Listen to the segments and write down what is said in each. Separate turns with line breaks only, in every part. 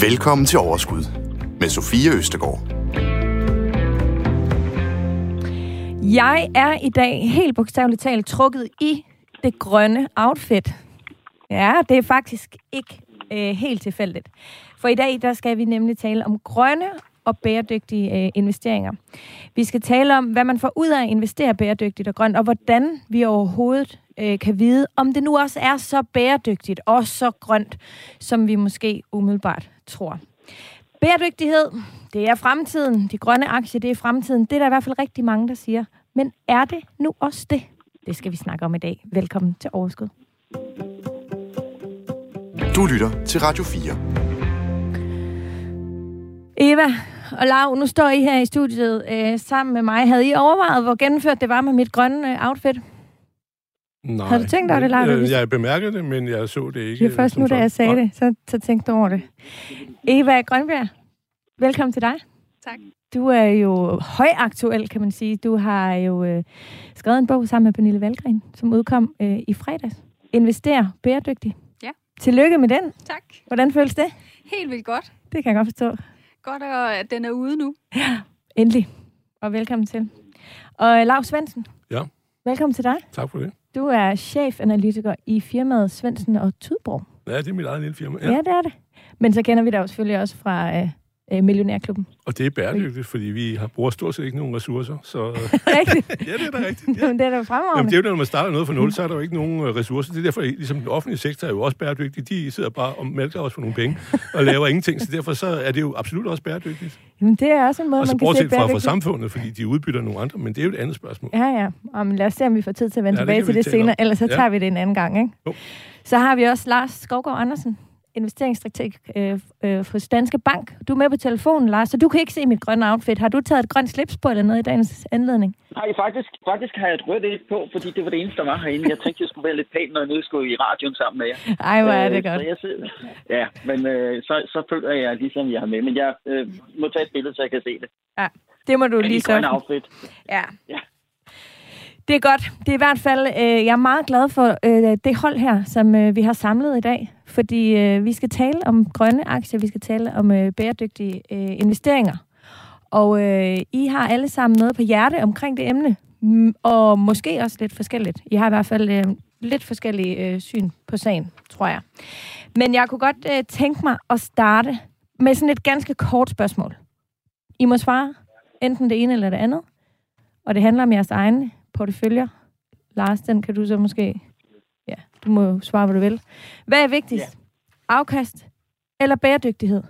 Velkommen til Overskud med Sofie Østegård.
Jeg er i dag helt bogstaveligt talt trukket i det grønne outfit. Ja, det er faktisk ikke øh, helt tilfældigt. For i dag, der skal vi nemlig tale om grønne og bæredygtige øh, investeringer. Vi skal tale om, hvad man får ud af at investere bæredygtigt og grønt, og hvordan vi overhovedet øh, kan vide, om det nu også er så bæredygtigt og så grønt, som vi måske umiddelbart tror. Bæredygtighed, det er fremtiden. De grønne aktier, det er fremtiden. Det er der i hvert fald rigtig mange, der siger. Men er det nu også det? Det skal vi snakke om i dag. Velkommen til Overskud.
Du lytter til Radio 4.
Eva og Lau, nu står I her i studiet øh, sammen med mig. Havde I overvejet, hvor gennemført det var med mit grønne øh, outfit?
Nej.
Har du tænkt over det, Lau?
Øh, jeg bemærkede det, men jeg så det ikke.
Det er først nu, da jeg sagde det, så, så tænkte du over det. Eva Grønberg, velkommen til dig.
Tak.
Du er jo højaktuel, kan man sige. Du har jo øh, skrevet en bog sammen med Pernille Valgren, som udkom øh, i fredags. Invester bæredygtigt.
Ja.
Tillykke med den.
Tak.
Hvordan føles det?
Helt vildt godt.
Det kan jeg godt forstå.
Godt, at den er ude nu.
Endelig. Og velkommen til. Og Lars Svendsen.
Ja.
Velkommen til dig.
Tak for det.
Du er chefanalytiker i firmaet Svendsen og Tudborg.
Ja, det er mit eget lille firma.
Ja. ja, det er det. Men så kender vi dig selvfølgelig også fra øh, øh, Millionærklubben.
Og det er bæredygtigt, fordi vi har, bruger stort set ikke nogen ressourcer. Så
Rigtigt.
ja, det er da rigtigt. Ja.
Jamen, det er da
Jamen,
fremragende.
det er jo, når man starter noget fra nul, så er der jo ikke nogen øh, ressourcer. Det er derfor, ligesom den offentlige sektor er jo også bæredygtig. De sidder bare og mælker os for nogle penge og laver ingenting. Så derfor så er det jo absolut også bæredygtigt.
Jamen, det er også en måde,
Og så
man kan se
fra, fra samfundet, fordi de udbytter nogle andre. Men det er jo et andet spørgsmål.
Ja, ja. Men lad os se, om vi får tid til at vende
Ja, det
tilbage
kan
til det senere. Ellers så
Ja.
tager vi det en anden gang, ikke?
Jo.
Så har vi også Lars Skovgaard Andersen, investeringsstrateg øh, øh, hos Danske Bank. Du er med på telefonen, Lars, så du kan ikke se mit grønne outfit. Har du taget et grønt slips på eller noget i dagens anledning?
Nej, faktisk, faktisk har jeg et rødt et på, fordi det var det eneste, der var herinde. Jeg tænkte, jeg skulle være lidt pæn, når jeg nu skulle i radioen sammen med jer.
Ej, hvor er det
Øh,
godt.
Så jeg sidder, ja, men øh, så, så føler jeg ligesom, jeg har med. Men jeg øh, må tage et billede, så jeg kan se det.
Ja, det må du lige
Lige
sørge
grønne outfit.
Ja.
Ja.
Det er godt. Det er i hvert fald, øh, jeg er meget glad for øh, det hold her, som øh, vi har samlet i dag. Fordi øh, vi skal tale om grønne aktier, vi skal tale om øh, bæredygtige øh, investeringer. Og øh, I har alle sammen noget på hjerte omkring det emne. Og måske også lidt forskelligt. I har i hvert fald øh, lidt forskellige øh, syn på sagen, tror jeg. Men jeg kunne godt øh, tænke mig at starte med sådan et ganske kort spørgsmål. I må svare enten det ene eller det andet. Og det handler om jeres egne porteføljer. Lars, den kan du så måske... Ja, du må svare, hvad du vil. Hvad er vigtigst? Afkast eller bæredygtighed?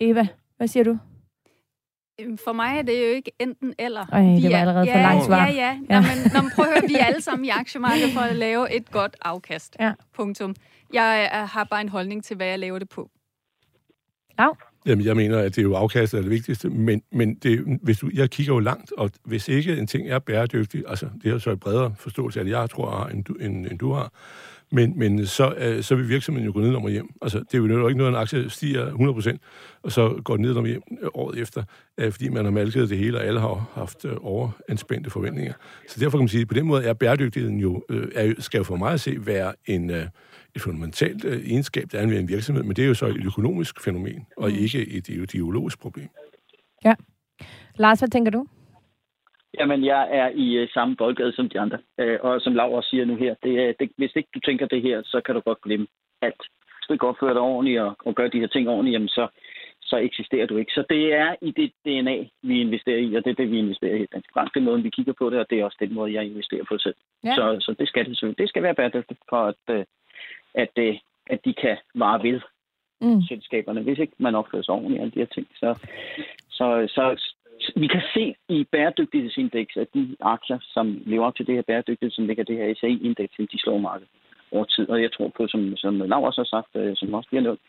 Eva, hvad siger du?
Øhm, For mig er det jo ikke enten eller.
Det
Vi
var
er-
allerede for
ja,
langt svar.
Ja, ja.
Ja.
Nå, men, nå, men prøv at høre, vi er alle sammen i aktiemarkedet for at lave et godt afkast.
Ja.
Punktum. Jeg øh, har bare en holdning til, hvad jeg laver det på.
Lav?
Jamen, jeg mener, at det er jo afkastet er det vigtigste, men, men det, hvis du, jeg kigger jo langt, og hvis ikke en ting er bæredygtig, altså det er så et bredere forståelse af det, jeg tror, har, end du, end, end du har, men, men så, øh, så vil virksomheden jo gå ned og hjem. Altså, det er jo ikke noget, at en aktie stiger 100%, og så går den ned og hjem øh, året efter, øh, fordi man har malket det hele, og alle har haft øh, overanspændte forventninger. Så derfor kan man sige, at på den måde er bæredygtigheden jo, øh, er, skal jo for mig at se være en, øh, et fundamentalt øh, egenskab, der er ved en virksomhed, men det er jo så et økonomisk fænomen, og ikke et ideologisk problem.
Lars, hvad tænker du?
Jamen, jeg er i øh, samme boldgade som de andre. Øh, og som Laura siger nu her, det, det, hvis ikke du tænker det her, så kan du godt glemme alt. Hvis du ikke opfører dig ordentligt og, og gør de her ting ordentligt, jamen så, så eksisterer du ikke. Så det er i det DNA, vi investerer i, og det er det, vi investerer i Dansk Bank. Det er måden, vi kigger på det, og det er også den måde, jeg investerer på selv.
Ja.
Så, så det skal det selvfølgelig. Det skal være bæredygtigt for, at, at, øh, at de kan vare ved
Mm.
selskaberne, hvis ikke man opfører sig ordentligt alle de her ting. Så, så, så vi kan se i bæredygtighedsindeks, at de aktier, som lever op til det her bæredygtighed, som ligger det her SAI-indeks, de slår markedet over tid. Og jeg tror på, som, som Lav også har sagt, øh, som også bliver nævnt,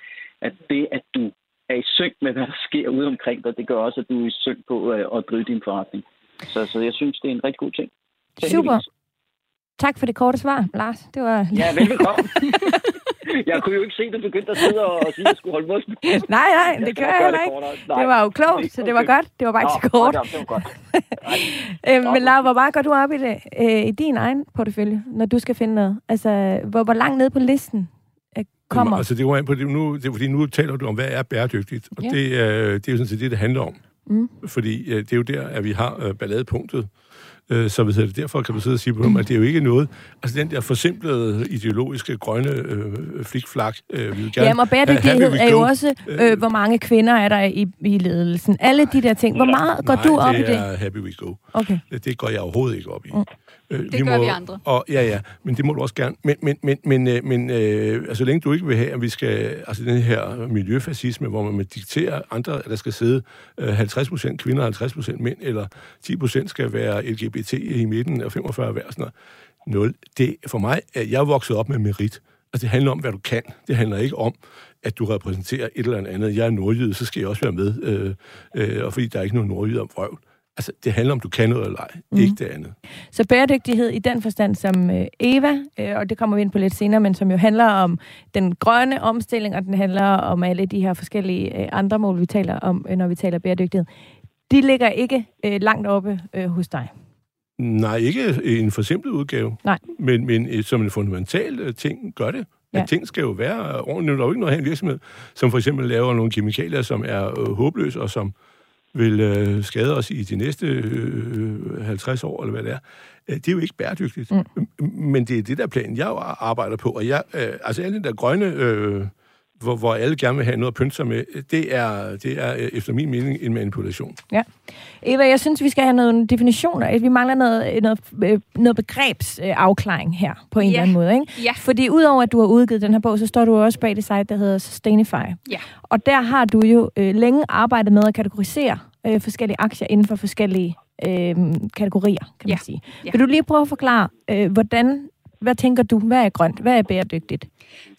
at det, at du er i synk med, hvad der sker ude omkring dig, det gør også, at du er i synk på øh, at drive din forretning. Så, så jeg synes, det er en rigtig god ting.
Super. Tak for det korte svar, Lars. Det var...
Ja, velbekomme. jeg kunne jo ikke se, at du begyndte at sidde og, og sige, at jeg skulle holde mund.
Nej, nej, det gør jeg heller ikke. Det var jo klogt, så det var godt. Det var bare ikke så kort.
Det var godt.
Øh, men Laura, hvor meget går du op i det øh, i din egen portefølje, når du skal finde noget? Altså, hvor, hvor langt ned på listen øh, kommer?
Jamen, altså, det var på det, nu, det fordi nu taler du om, hvad er bæredygtigt, og
Ja.
det, øh, det er jo sådan set det, det handler om.
Mm.
Fordi øh, det er jo der, at vi har øh, balladepunktet. Øh, så hvad hedder det, derfor kan du sidde og sige på dem, at det er jo ikke noget... Altså den der forsimplede ideologiske grønne øh, flikflak, øh, vi vil gerne
Jamen, og bæredygtighed er jo også, øh, hvor mange kvinder er der i, i ledelsen. Alle de der ting. Hvor meget går
Nej,
du op
det
i det?
er happy we go.
Okay.
Det går jeg overhovedet ikke op i.
Mm.
Øh,
Det gør vi andre.
Og, ja, ja, men det må du også gerne. Men, men, men, men, øh, men øh, altså, så længe du ikke vil have, at vi skal... Altså den her miljøfascisme, hvor man dikterer andre, at der skal sidde øh, 50 procent kvinder og 50 procent mænd, eller 10 procent skal være LGBT i midten og 45 hver, sådan noget. Nul. Det, for mig, jeg er vokset op med merit. Altså, det handler om, hvad du kan. Det handler ikke om, at du repræsenterer et eller andet. Jeg er nordjyde, så skal jeg også være med. Øh, øh, og fordi der er ikke noget nordjyde om vrøvl. Altså, det handler om, du kan noget eller ej. Mm. Ikke det andet.
Så bæredygtighed i den forstand som øh, Eva, øh, og det kommer vi ind på lidt senere, men som jo handler om den grønne omstilling, og den handler om alle de her forskellige øh, andre mål, vi taler om, øh, når vi taler bæredygtighed. De ligger ikke øh, langt oppe øh, hos dig.
Nej, ikke i en forsimplet udgave.
Nej.
Men, men som en fundamental ting gør det. Ja. At ting skal jo være ordentligt. Der er jo ikke noget have en virksomhed, som for eksempel laver nogle kemikalier, som er øh, håbløse, og som vil øh, skade os i de næste øh, 50 år, eller hvad det er. Øh, Det er jo ikke bæredygtigt. Mm. Men det er det der plan, jeg arbejder på. Og jeg, øh, altså alle den der grønne, øh, hvor, hvor alle gerne vil have noget at pynte sig med, det er, det er øh, efter min mening en manipulation.
Ja. Eva, jeg synes, vi skal have nogle definitioner. Vi mangler noget, noget, øh, noget begrebsafklaring her på en
Ja.
eller anden måde. Ikke?
Ja.
Fordi udover at du har udgivet den her bog, så står du også bag det site, der hedder Sustainify.
Ja.
Og der har du jo øh, længe arbejdet med at kategorisere øh, forskellige aktier inden for forskellige øh, kategorier, kan man
Ja.
sige.
Ja.
Vil du lige prøve at forklare, øh, hvordan, hvad tænker du, hvad er grønt, hvad er bæredygtigt?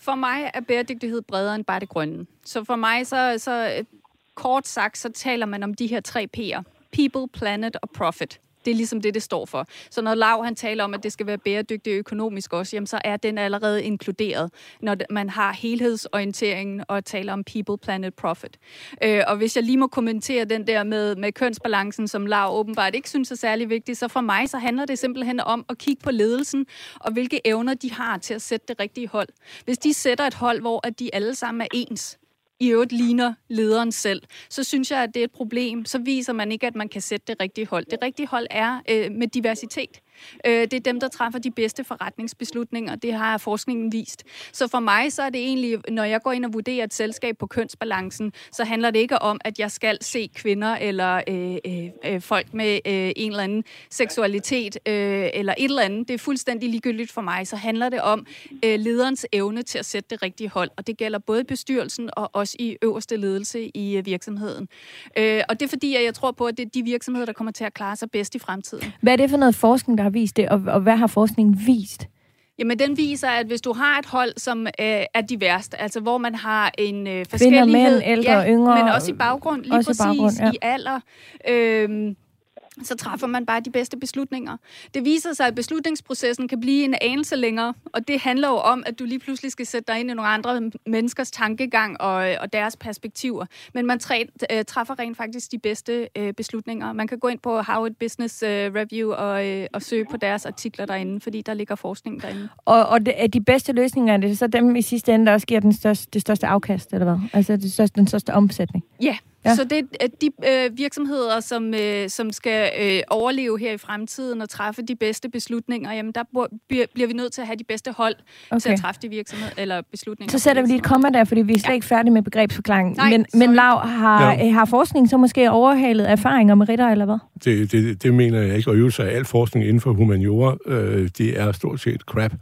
For mig er bæredygtighed bredere end bare det grønne. Så for mig, så, så øh, kort sagt, så taler man om de her tre P'er. People, planet og profit. Det er ligesom det, det står for. Så når Lav han taler om, at det skal være bæredygtigt økonomisk også, jamen så er den allerede inkluderet, når man har helhedsorienteringen og taler om people, planet, profit. Øh, og hvis jeg lige må kommentere den der med, med kønsbalancen, som Lav åbenbart ikke synes er særlig vigtig, så for mig så handler det simpelthen om at kigge på ledelsen og hvilke evner de har til at sætte det rigtige hold. Hvis de sætter et hold, hvor at de alle sammen er ens, i øvrigt ligner lederen selv, så synes jeg, at det er et problem. Så viser man ikke, at man kan sætte det rigtige hold. Det rigtige hold er øh, med diversitet. Øh, det er dem, der træffer de bedste forretningsbeslutninger. Det har forskningen vist. Så for mig så er det egentlig, når jeg går ind og vurderer et selskab på kønsbalancen, så handler det ikke om, at jeg skal se kvinder eller øh, øh, øh, folk med øh, en eller anden seksualitet øh, eller et eller andet. Det er fuldstændig ligegyldigt for mig. Så handler det om øh, lederens evne til at sætte det rigtige hold. Og det gælder både bestyrelsen og også i øverste ledelse i øh, virksomheden. Øh, og det er fordi, at jeg tror på, at det er de virksomheder, der kommer til at klare sig bedst i fremtiden.
Hvad er det for noget forskning, der har vist det, og, og hvad har forskningen vist?
Jamen, den viser, at hvis du har et hold, som øh, er diverst, altså hvor man har en øh,
Kvinder,
forskellighed...
mænd, ældre,
ja,
yngre,
men også i baggrund, lige
også i
præcis,
baggrund, ja.
i alder. Øh, så træffer man bare de bedste beslutninger. Det viser sig, at beslutningsprocessen kan blive en anelse længere, og det handler jo om, at du lige pludselig skal sætte dig ind i nogle andre menneskers tankegang og, og deres perspektiver. Men man træ, øh, træffer rent faktisk de bedste øh, beslutninger. Man kan gå ind på Harvard Business øh, Review og, øh, og søge på deres artikler derinde, fordi der ligger forskning derinde.
Og, og det, er de bedste løsninger, er det så dem i sidste ende, der også giver den største, det største afkast, eller hvad? Altså det største, den største omsætning?
Ja,
Ja.
Ja. så det er de øh, virksomheder, som, øh, som skal øh, overleve her i fremtiden og træffe de bedste beslutninger, jamen der bliver, vi nødt til at have de bedste hold okay. til at træffe de virksomheder eller beslutninger.
Så sætter vi lige et komma der, fordi vi er slet ikke færdige med begrebsforklaringen.
Nej,
men,
sorry.
men Lav, har,
Ja.
ja. har forskningen så måske overhalet erfaringer med ritter, eller hvad?
Det, det, det mener jeg ikke. Og så er al forskning inden for humaniora, øh, det er stort set crap.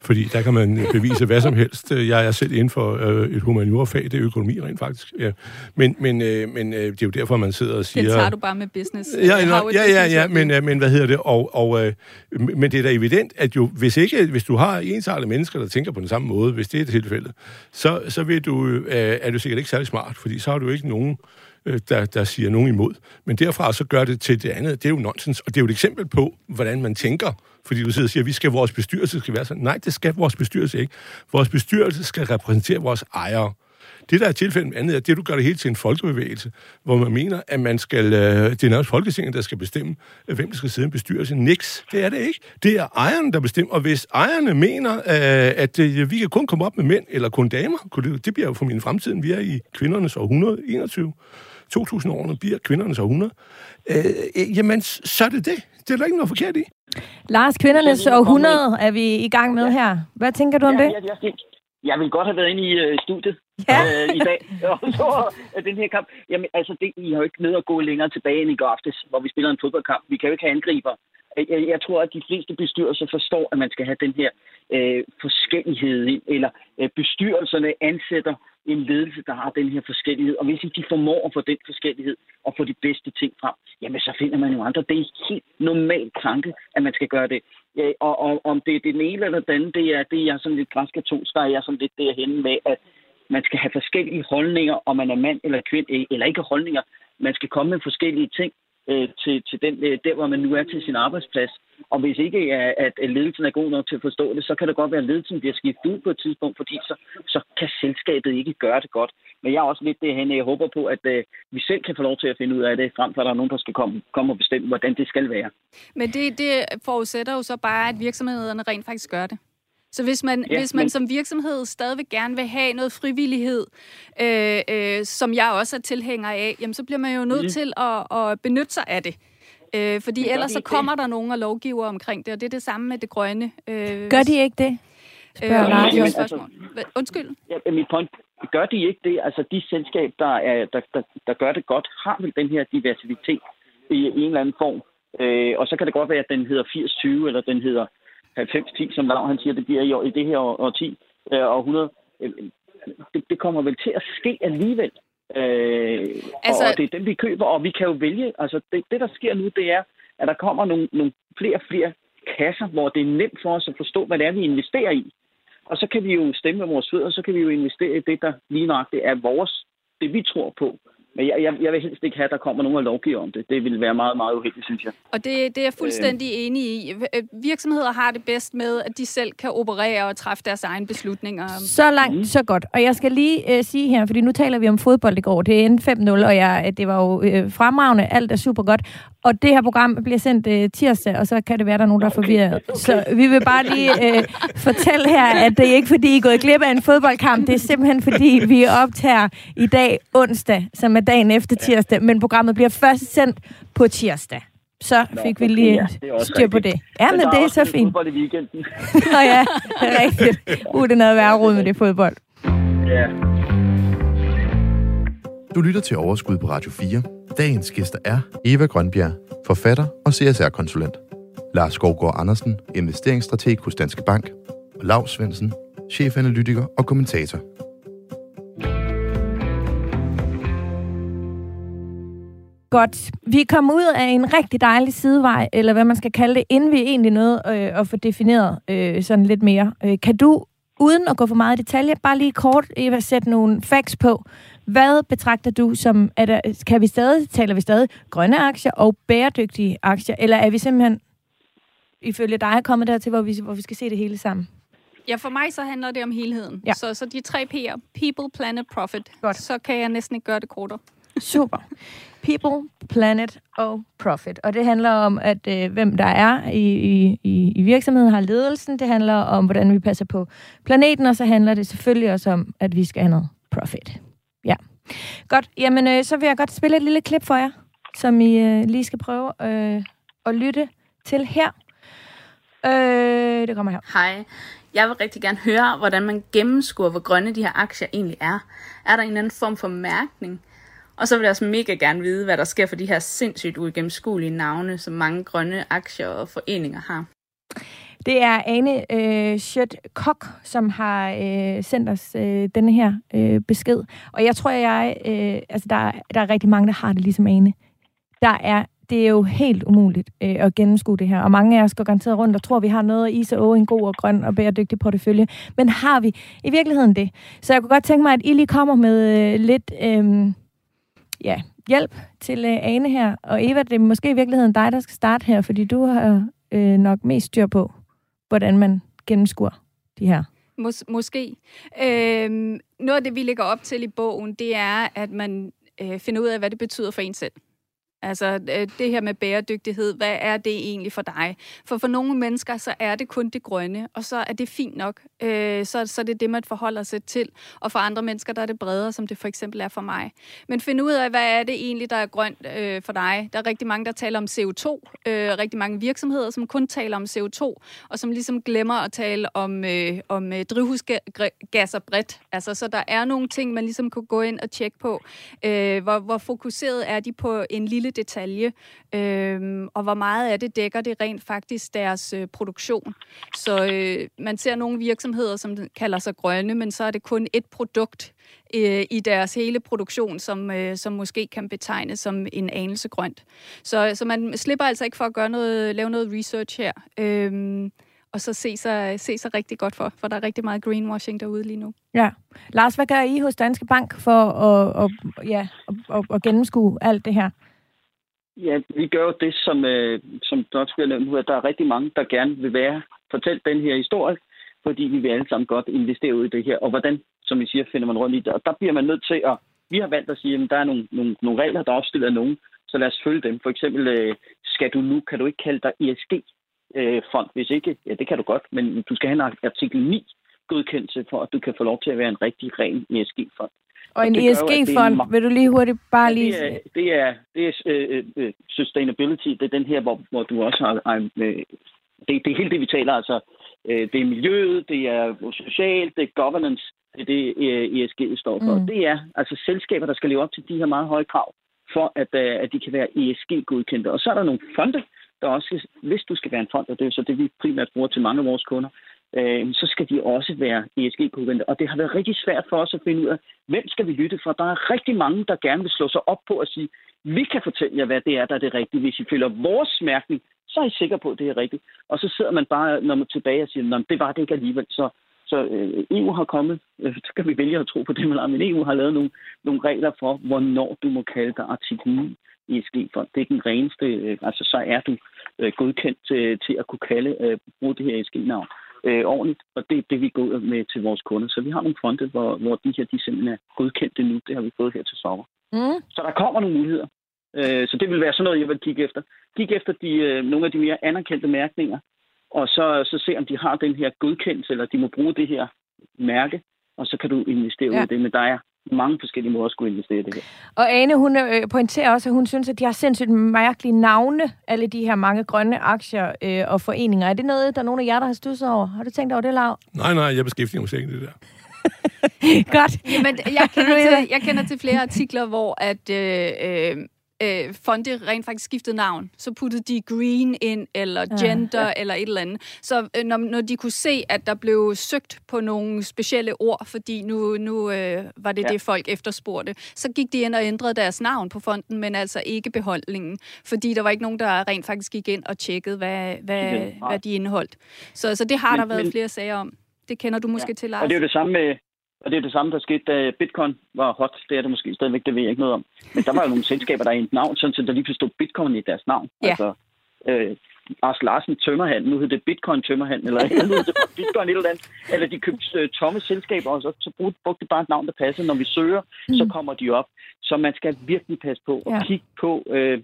Fordi der kan man bevise hvad som helst. Jeg er selv inden for øh, et humaniora-fag, det er økonomi rent faktisk. Ja. Men, men, øh, men øh, det er jo derfor, man sidder og siger...
Den tager du bare med business.
Ja,
øh,
ja, ja, ja, men, øh, men hvad hedder det? Og, og, øh, men det er da evident, at jo, hvis, ikke, hvis du har ensartede mennesker, der tænker på den samme måde, hvis det er tilfældet, så, så vil du, øh, er du sikkert ikke særlig smart, fordi så har du ikke nogen, øh, der, der siger nogen imod. Men derfra så gør det til det andet. Det er jo nonsens, og det er jo et eksempel på, hvordan man tænker. Fordi du sidder og siger, at vi skal, vores bestyrelse skal være sådan. Nej, det skal vores bestyrelse ikke. Vores bestyrelse skal repræsentere vores ejere. Det, der er tilfældet med andet, er, det du gør det helt til en folkebevægelse, hvor man mener, at man skal, øh, det er nærmest Folketinget, der skal bestemme, øh, hvem der skal sidde i en bestyrelse. Niks, det er det ikke. Det er ejerne, der bestemmer, og hvis ejerne mener, øh, at øh, vi kan kun komme op med mænd eller kun damer, det bliver jo for min fremtiden, vi er i kvindernes århundrede, 21 2000 årene bliver kvindernes århundrede, øh, jamen, så er det det. Det er der ikke noget forkert i.
Lars, kvindernes århundrede er vi i gang med her. Hvad tænker du om det?
Ja, ja, ja. Jeg vil godt have været inde i uh, studiet
ja.
øh, i dag. Og så den her kamp. Jamen, altså, det, I har jo ikke med at gå længere tilbage end i går aftes, hvor vi spiller en fodboldkamp. Vi kan jo ikke have angriber. Jeg, jeg tror, at de fleste bestyrelser forstår, at man skal have den her øh, forskellighed ind, eller øh, bestyrelserne ansætter en ledelse, der har den her forskellighed. Og hvis de formår at få den forskellighed og få de bedste ting frem, jamen så finder man jo andre. Det er helt normal tanke, at man skal gøre det. Ja, og, og om det er det ene eller den anden, det er, det er sådan lidt græskatolsk, der er jeg sådan lidt derhen med, at man skal have forskellige holdninger, om man er mand eller kvinde, eh, eller ikke holdninger. Man skal komme med forskellige ting øh, til, til den, øh, der, hvor man nu er til sin arbejdsplads. Og hvis ikke er, at ledelsen er god nok til at forstå det, så kan det godt være, at ledelsen bliver skiftet ud på et tidspunkt, fordi så, så kan selskabet ikke gøre det godt. Men jeg er også lidt derhen, jeg håber på, at øh, vi selv kan få lov til at finde ud af det, frem for at der er nogen, der skal komme, komme og bestemme, hvordan det skal være.
Men det, det forudsætter jo så bare, at virksomhederne rent faktisk gør det. Så hvis man, ja, hvis man men... som virksomhed stadigvæk gerne vil have noget frivillighed, øh, øh, som jeg også er tilhænger af, jamen, så bliver man jo nødt mm. til at, at benytte sig af det. Øh, fordi det ellers så kommer det. der nogen og lovgiver omkring det, og det er det samme med det grønne.
Øh, Gør de ikke det?
Spørger øh, Lars. Jamen, altså, Undskyld.
Ja, mit point, gør de ikke det? Altså de selskab, der, er, der, der, der gør det godt, har vel den her diversitet i, i en eller anden form. Øh, og så kan det godt være, at den hedder 80-20, eller den hedder 90-10, som Lav han siger, det bliver i, i det her år, 10 øh, og 100. Øh, det, det kommer vel til at ske alligevel. Øh, altså... Og det er dem, vi køber, og vi kan jo vælge. Altså, det, det der sker nu, det er, at der kommer nogle, nogle flere og flere kasser, hvor det er nemt for os at forstå, hvad det er, vi investerer i. Og så kan vi jo stemme med vores fødder, og så kan vi jo investere i det, der lige nok det er vores, det vi tror på. Men jeg, jeg, jeg vil helst ikke have, at der kommer nogen og lovgiver om det. Det vil være meget, meget uheldigt, synes jeg.
Og det, det er jeg fuldstændig øh. enig i. Virksomheder har det bedst med, at de selv kan operere og træffe deres egne beslutninger.
Så langt, mm. så godt. Og jeg skal lige øh, sige her, fordi nu taler vi om fodbold i går. Det er en 5-0, og jeg, det var jo øh, fremragende. Alt er super godt. Og det her program bliver sendt øh, tirsdag, og så kan det være, der er nogen, der er forvirret. Okay. Så vi vil bare lige øh, fortælle her, at det er ikke fordi, I er gået glip af en fodboldkamp. Det er simpelthen fordi, vi optager i dag onsdag, som er dagen efter tirsdag. Men programmet bliver først sendt på tirsdag. Så fik vi lige ja, styr på det. Ja, men, men det er så fint.
fodbold i weekenden.
Nå ja, det er rigtigt. Uh, det er noget værre med det fodbold. Ja.
Du lytter til Overskud på Radio 4. Dagens gæster er Eva Grønbjerg, forfatter og CSR-konsulent. Lars Skovgaard Andersen, investeringsstrateg hos Danske Bank. Og Lav Svendsen, chefanalytiker og kommentator.
Godt. Vi kom ud af en rigtig dejlig sidevej, eller hvad man skal kalde det, inden vi egentlig nåede øh, at få defineret øh, sådan lidt mere. Øh, kan du, uden at gå for meget i detalje, bare lige kort Eva, sætte nogle facts på, hvad betragter du som, er der, kan vi stadig, taler vi stadig grønne aktier og bæredygtige aktier, eller er vi simpelthen ifølge dig kommet dertil, hvor vi, hvor vi skal se det hele sammen?
Ja, for mig så handler det om helheden. Ja. Så, så de tre P'er, people, planet, profit, Godt. så kan jeg næsten ikke gøre det kortere.
Super. People, planet og profit. Og det handler om, at øh, hvem der er i, i, i virksomheden har ledelsen. Det handler om, hvordan vi passer på planeten, og så handler det selvfølgelig også om, at vi skal have noget profit. Ja. Godt. Jamen, øh, så vil jeg godt spille et lille klip for jer, som I øh, lige skal prøve øh, at lytte til her. Øh, det kommer her.
Hej. Jeg vil rigtig gerne høre, hvordan man gennemskuer, hvor grønne de her aktier egentlig er. Er der en anden form for mærkning? Og så vil jeg også mega gerne vide, hvad der sker for de her sindssygt uigennemskuelige navne, som mange grønne aktier og foreninger har.
Det er Ane øh, Schødt Kok, som har øh, sendt os øh, denne her øh, besked. Og jeg tror, jeg, øh, altså der, der er rigtig mange, der har det ligesom Ane. Der er, det er jo helt umuligt øh, at gennemskue det her. Og mange af os går garanteret rundt og tror, vi har noget i så en god og grøn og bæredygtig portefølje. Men har vi i virkeligheden det? Så jeg kunne godt tænke mig, at I lige kommer med øh, lidt... Øh, ja, hjælp til øh, Ane her. Og Eva, det er måske i virkeligheden dig, der skal starte her, fordi du har øh, nok mest styr på, hvordan man gennemskuer de her.
Mås- måske. Øhm, noget af det, vi lægger op til i bogen, det er, at man øh, finder ud af, hvad det betyder for en selv. Altså øh, det her med bæredygtighed, hvad er det egentlig for dig? For for nogle mennesker, så er det kun det grønne, og så er det fint nok. Øh, så, så er det det, man forholder sig til. Og for andre mennesker, der er det bredere, som det for eksempel er for mig. Men find ud af, hvad er det egentlig, der er grønt øh, for dig? Der er rigtig mange, der taler om CO2. Øh, rigtig mange virksomheder, som kun taler om CO2, og som ligesom glemmer at tale om, øh, om øh, drivhusgasser bredt. Altså, så der er nogle ting, man ligesom kunne gå ind og tjekke på. Øh, hvor, hvor fokuseret er de på en lille detalje, øh, og hvor meget af det dækker det rent faktisk deres øh, produktion. Så øh, man ser nogle virksomheder, som kalder sig grønne, men så er det kun et produkt øh, i deres hele produktion, som, øh, som måske kan betegnes som en anelse grønt. Så, så man slipper altså ikke for at gøre noget, lave noget research her. Øh, og så se sig, se sig rigtig godt for, for der er rigtig meget greenwashing derude lige nu.
Ja. Lars, hvad gør I hos Danske Bank for at, at, ja, at, at, at gennemskue alt det her?
Ja, vi gør jo det, som, øh, som du skulle bliver nu, at der er rigtig mange, der gerne vil være fortælle den her historie, fordi vi vil alle sammen godt investere ud i det her. Og hvordan, som vi siger, finder man rundt i det. Og der bliver man nødt til at... Vi har valgt at sige, at der er nogle, nogle, nogle regler, der er opstillet af nogen, så lad os følge dem. For eksempel, øh, skal du nu, kan du ikke kalde dig ESG-fond, øh, hvis ikke, ja, det kan du godt, men du skal have en artikel 9 godkendelse for, at du kan få lov til at være en rigtig ren ESG-fond.
Og en ESG-fond, vil du lige hurtigt bare lige...
Det er, det er, det er uh, sustainability, det er den her, hvor, hvor du også har... Uh, det, det er helt det, vi taler, altså. Uh, det er miljøet, det er socialt, det er governance, det er det, uh, ESG står for. Mm. Det er altså selskaber, der skal leve op til de her meget høje krav, for at, uh, at de kan være ESG-godkendte. Og så er der nogle fonde, der også, hvis du skal være en fond, og det er så det, vi primært bruger til mange af vores kunder, øh, så skal de også være ESG-godkendte. Og det har været rigtig svært for os at finde ud af, hvem skal vi lytte for? Der er rigtig mange, der gerne vil slå sig op på at sige, vi kan fortælle jer, hvad det er, der er det rigtige. Hvis I følger vores mærkning, så er I sikre på, at det er rigtigt. Og så sidder man bare når man tilbage og siger, det var det ikke alligevel. Så, så øh, EU har kommet, øh, så kan vi vælge at tro på det, man har, men EU har lavet nogle, nogle regler for, hvornår du må kalde dig artikel 9 ESG-fond. Det er den reneste, øh, altså så er du øh, godkendt til, til at kunne kalde, øh, bruge det her ESG-navn øh, ordentligt, og det er det, vi går med til vores kunder. Så vi har nogle fonde, hvor, hvor de her de simpelthen er godkendte nu. Det har vi fået her til sommer. Mm. Så der kommer nogle muligheder. Øh, så det vil være sådan noget, jeg vil kigge efter. Kig efter de, øh, nogle af de mere anerkendte mærkninger, og så, så se, om de har den her godkendelse, eller de må bruge det her mærke, og så kan du investere ja. ud i det. Men der er mange forskellige måder at skulle investere i det her.
Og Ane, hun øh, pointerer også, at hun synes, at de har sindssygt mærkelige navne, alle de her mange grønne aktier øh, og foreninger. Er det noget, der er nogen af jer, der har stusset over? Har du tænkt over det, Lav?
Nej, nej, jeg beskæftiger mig ikke det der.
Godt.
Jamen, jeg kender, til, jeg kender til flere artikler, hvor at øh, øh, øh, fonde rent faktisk skiftede navn. Så puttede de green ind, eller gender, ja, ja. eller et eller andet. Så øh, når, når de kunne se, at der blev søgt på nogle specielle ord, fordi nu, nu øh, var det ja. det, folk efterspurgte, så gik de ind og ændrede deres navn på fonden, men altså ikke beholdningen. Fordi der var ikke nogen, der rent faktisk gik ind og tjekkede, hvad, hvad, ja, hvad de indeholdt. Så, så det har men, der været men, flere sager om. Det kender du måske ja. til, Lars.
Og det er jo det samme med, og det er det samme, der skete, da bitcoin var hot. Det er det måske stadigvæk, det ved jeg ikke noget om. Men der var jo nogle selskaber, der er i et navn, sådan, så der lige stod bitcoin i deres navn. Ja. Altså, øh, Ars Larsen tømmerhandel, nu hedder det Bitcoin tømmerhandel, eller nu hedder det Bitcoin et eller andet. Eller de købte øh, tomme selskaber, og så, så brugte, brugte bare et navn, der passer. Når vi søger, mm. så kommer de op. Så man skal virkelig passe på og ja. kigge på, øh,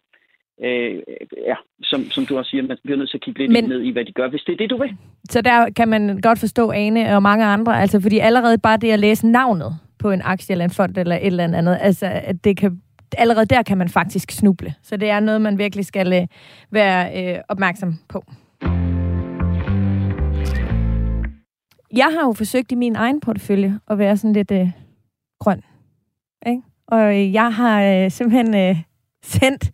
øh, ja, som, som du også siger, man bliver nødt til at kigge lidt Men, ned i, hvad de gør, hvis det er det, du vil.
Så der kan man godt forstå Ane og mange andre, altså fordi allerede bare det at læse navnet på en aktie eller en fond eller et eller andet, altså at det kan allerede der kan man faktisk snuble. Så det er noget, man virkelig skal øh, være øh, opmærksom på. Jeg har jo forsøgt i min egen portefølje at være sådan lidt øh, grøn. Ikke? Og jeg har øh, simpelthen øh, sendt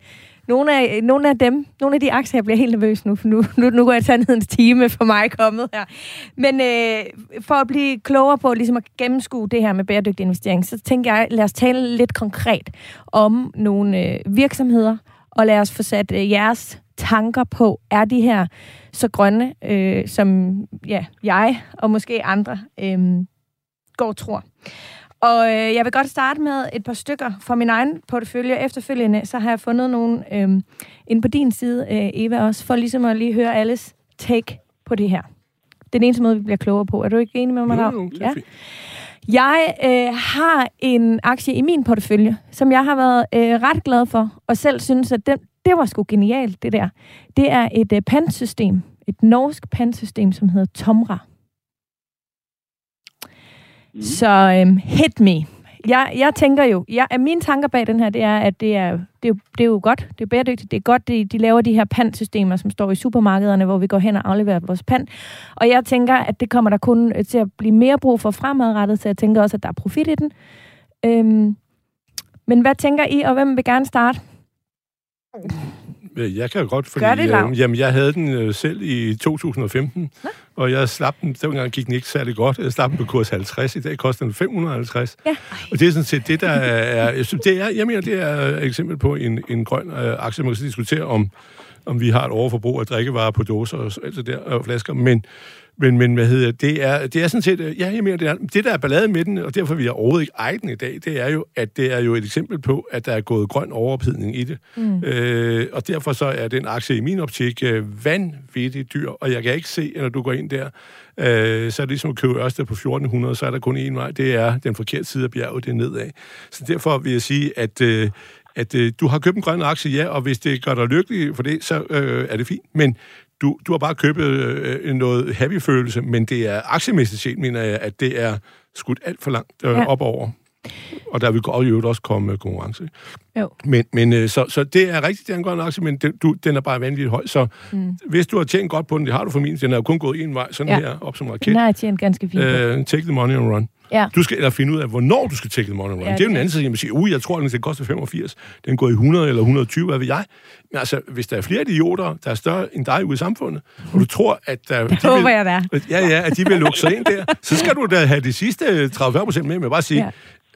nogle af, nogle af dem, nogle af de aktier, jeg bliver helt nervøs nu, for nu, nu, nu går jeg sandhedens time for mig kommet her. Men øh, for at blive klogere på ligesom at gennemskue det her med bæredygtig investering, så tænker jeg, lad os tale lidt konkret om nogle øh, virksomheder, og lad os få sat øh, jeres tanker på, er de her så grønne, øh, som ja, jeg og måske andre øh, går tror. Og øh, jeg vil godt starte med et par stykker fra min egen portefølje. Efterfølgende så har jeg fundet nogle øh, inde på din side, øh, Eva, også, for ligesom at lige høre alles take på det her. Den eneste måde, vi bliver klogere på. Er du ikke enig med mig,
Jo, jo,
ja? Jeg øh, har en aktie i min portefølje, som jeg har været øh, ret glad for, og selv synes, at det, det var sgu genialt, det der. Det er et øh, pantsystem, et norsk pantsystem, som hedder Tomra. Mm. Så øh, hit me jeg, jeg tænker jo, jeg, mine tanker bag den her, det er, at det er, det er, jo, det er jo godt, det er bæredygtigt, det er godt, de, de laver de her pantsystemer, som står i supermarkederne, hvor vi går hen og afleverer vores pant. Og jeg tænker, at det kommer der kun øh, til at blive mere brug for fremadrettet, så jeg tænker også, at der er profit i den. Øhm, men hvad tænker I, og hvem vil gerne starte?
Jeg kan godt, fordi Gør det, øh, jamen, jeg havde den øh, selv i 2015, Nå? og jeg slap den, dengang gik den ikke særlig godt, jeg slap den på kurs 50, i dag koster den 550. Ja. Og det er sådan set det, der er, det er, jeg mener, det er et eksempel på en, en grøn øh, aktie, man kan diskutere om, om vi har et overforbrug af drikkevarer på dåser og alt det der, og flasker, men men, men hvad hedder det? Er, det er sådan set, ja, jeg mener, det, er, det der er balladen med den, og derfor vil jeg overhovedet ikke eje den i dag, det er jo, at det er jo et eksempel på, at der er gået grøn overophedning i det. Mm. Øh, og derfor så er den aktie i min optik øh, vanvittigt dyr, og jeg kan ikke se, at når du går ind der, øh, så er det ligesom at købe Ørsted på 1400, så er der kun én vej, det er den forkerte side af bjerget, det er nedad. Så derfor vil jeg sige, at øh, at øh, du har købt en grøn aktie, ja, og hvis det gør dig lykkelig for det, så øh, er det fint. Men du, du har bare købt øh, noget happy-følelse, men det er aktiemæssigt set, mener jeg, at det er skudt alt for langt øh, ja. op over. Og der vil godt i øvrigt også komme konkurrence. Jo. Men, men øh, så, så det er rigtigt, det er en grøn aktie, men den, du, den er bare vanvittigt høj. Så mm. hvis du har tjent godt på den, det har du for min, den er jo kun gået en vej, sådan ja. her, op som raket. Den
har tjent ganske fint.
Øh, take the money and run. Ja. Du skal eller finde ud af, hvornår du skal take the money run. Ja, det er jo en anden side, at man siger, ui, jeg tror, den skal koste 85. Den går i 100 eller 120, hvad ved jeg. Men altså, hvis der er flere idioter, der er større end dig ude i samfundet, og du tror, at der,
det de håber vil, jeg, der.
Ja, ja, at de vil lukke sig ind der, så skal du da have de sidste 30-40 procent med, men bare sige, ja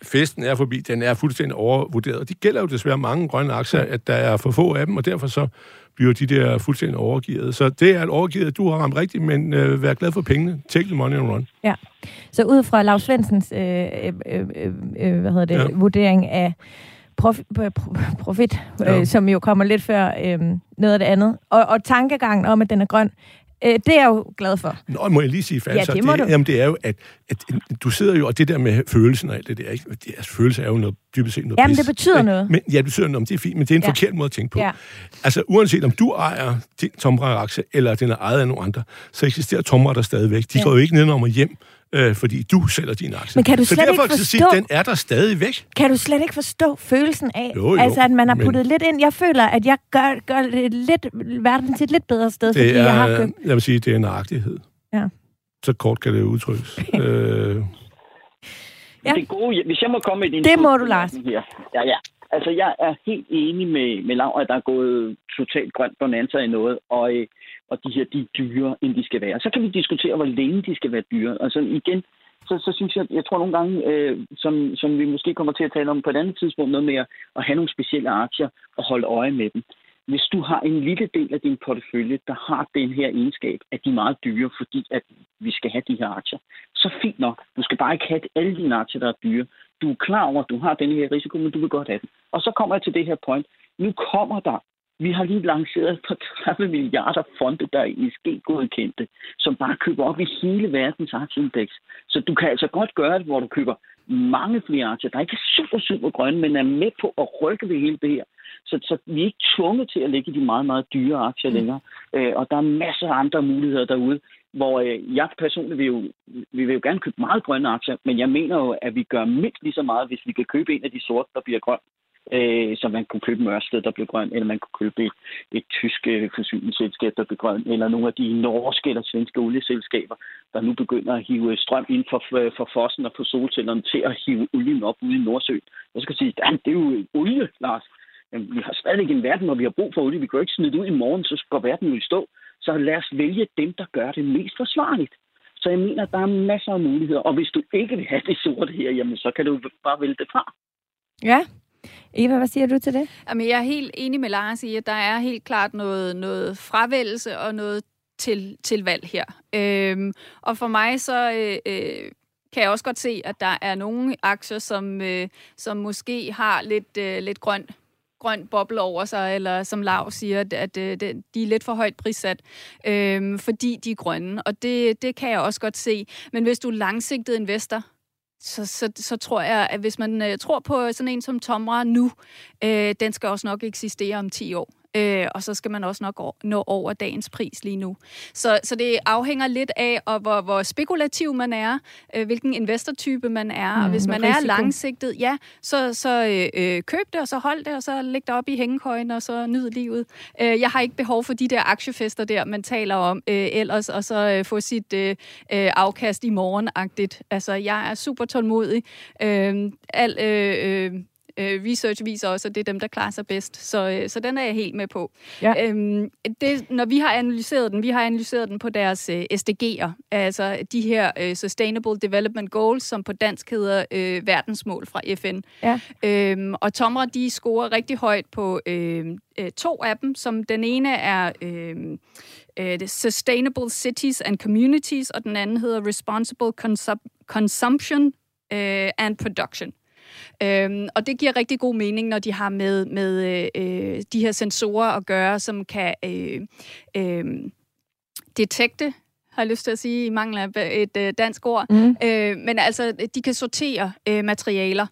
festen er forbi, den er fuldstændig overvurderet. Og det gælder jo desværre mange grønne aktier, at der er for få af dem, og derfor så bliver de der fuldstændig overgivet. Så det er et overgivet, du har ramt rigtigt, men øh, vær glad for pengene. Take the money and run.
Ja. Så ud fra Lars Svendsens øh, øh, øh, øh, hvad hedder det, ja. vurdering af profit, profit ja. øh, som jo kommer lidt før øh, noget af det andet, og, og tankegangen om, at den er grøn, Øh, det er jeg jo glad for.
Nå, må jeg lige sige fast?
Ja, det må
det,
du.
Jamen, det er jo, at, at du sidder jo, og det der med følelsen og alt det der, ikke? Det, altså, følelse er jo noget, dybest set noget
Jamen, det betyder noget.
Men, ja, det betyder noget, det er fint, men det er en ja. forkert måde at tænke på. Ja. Altså, uanset om du ejer din tomra-aktie, eller den er ejet af nogle andre, så eksisterer tomra der stadigvæk. De ja. går jo ikke nedenom og hjem øh, fordi du sælger din aktie.
Men kan du slet så derfor ikke forstå... Sige,
den er der stadig væk.
Kan du slet ikke forstå følelsen af, jo, jo, altså at man har puttet men... lidt ind. Jeg føler, at jeg gør, gør lidt, verden til et lidt bedre sted,
det
fordi
er,
jeg har købt...
Jeg vil sige, det er en agtighed. Ja. Så kort kan det udtrykkes. øh...
Ja. Det gode, hvis jeg må komme med din...
Det må du, Lars.
Her. Ja, ja. Altså, jeg er helt enig med, med Laura, at der er gået totalt grønt bonanza i noget, og, øh, og de her, de er dyre, end de skal være. Så kan vi diskutere, hvor længe de skal være dyre. Altså igen, så, så synes jeg, jeg tror nogle gange, øh, som, som vi måske kommer til at tale om på et andet tidspunkt, noget med at, at have nogle specielle aktier og holde øje med dem. Hvis du har en lille del af din portefølje, der har den her egenskab, at de er meget dyre, fordi at vi skal have de her aktier, så fint nok. Du skal bare ikke have alle dine aktier, der er dyre. Du er klar over, at du har den her risiko, men du vil godt have den. Og så kommer jeg til det her point. Nu kommer der vi har lige lanceret for 30 milliarder fonde, der er ESG-godkendte, som bare køber op i hele verdens aktieindeks. Så du kan altså godt gøre det, hvor du køber mange flere aktier, der ikke er super, super grønne, men er med på at rykke ved hele det her. Så, så vi er ikke tvunget til at lægge de meget, meget dyre aktier mm. længere. Øh, og der er masser af andre muligheder derude, hvor øh, jeg personligt vil jo, vi vil jo gerne købe meget grønne aktier, men jeg mener jo, at vi gør mindst lige så meget, hvis vi kan købe en af de sorte, der bliver grøn øh, så man kunne købe Mørsted, der blev grøn, eller man kunne købe et, et tysk øh, forsyningsselskab, der blev grøn, eller nogle af de norske eller svenske olieselskaber, der nu begynder at hive strøm ind for, for fossen og på solcellerne til at hive olien op ude i Nordsøen. Jeg skal sige, det er jo olie, Lars. Jamen, vi har stadig en verden, hvor vi har brug for olie. Vi kan jo ikke smide ud i morgen, så går verden jo i stå. Så lad os vælge dem, der gør det mest forsvarligt. Så jeg mener, at der er masser af muligheder. Og hvis du ikke vil have det sorte her, jamen, så kan du bare vælge det fra.
Ja, Eva, hvad siger du til det?
Jamen, jeg er helt enig med Lars i, at der er helt klart noget, noget fravælgelse og noget til, til valg her. Øhm, og for mig så øh, øh, kan jeg også godt se, at der er nogle aktier, som, øh, som måske har lidt, øh, lidt grøn grøn boble over sig, eller som Lav siger, at, at, øh, at de er lidt for højt prissat, øhm, fordi de er grønne. Og det, det kan jeg også godt se. Men hvis du er langsigtet investor, så, så, så tror jeg, at hvis man øh, tror på sådan en som Tomra nu, øh, den skal også nok eksistere om 10 år øh, og så skal man også nok nå over dagens pris lige nu. Så, så det afhænger lidt af, og hvor, hvor spekulativ man er, øh, hvilken investortype man er, mm, og hvis man risiko. er langsigtet, ja, så, så øh, øh, køb det, og så hold det, og så læg det op i hængekøjen, og så nyd livet. Øh, jeg har ikke behov for de der aktiefester der, man taler om øh, ellers, og så øh, få sit øh, øh afkast i morgen-agtigt. Altså, jeg er super tålmodig. Øh, al, øh, øh, øh, research viser også, at det er dem, der klarer sig bedst. Så, øh, så den er jeg helt med på. Ja. Øhm, det, når vi har analyseret den, vi har analyseret den på deres øh, SDG'er, altså de her øh, Sustainable Development Goals, som på dansk hedder øh, verdensmål fra FN. Ja. Øhm, og Tomra, de scorer rigtig højt på øh, øh, to af dem, som den ene er... Øh, uh, Sustainable Cities and Communities, og den anden hedder Responsible Consum- Consumption uh, and Production. Øhm, og det giver rigtig god mening, når de har med, med øh, øh de her sensorer at gøre, som kan øh, øh, detekte har lyst til at sige, i mangel af et øh, dansk ord. Mm. Øh, men altså, de kan sortere øh, materialer,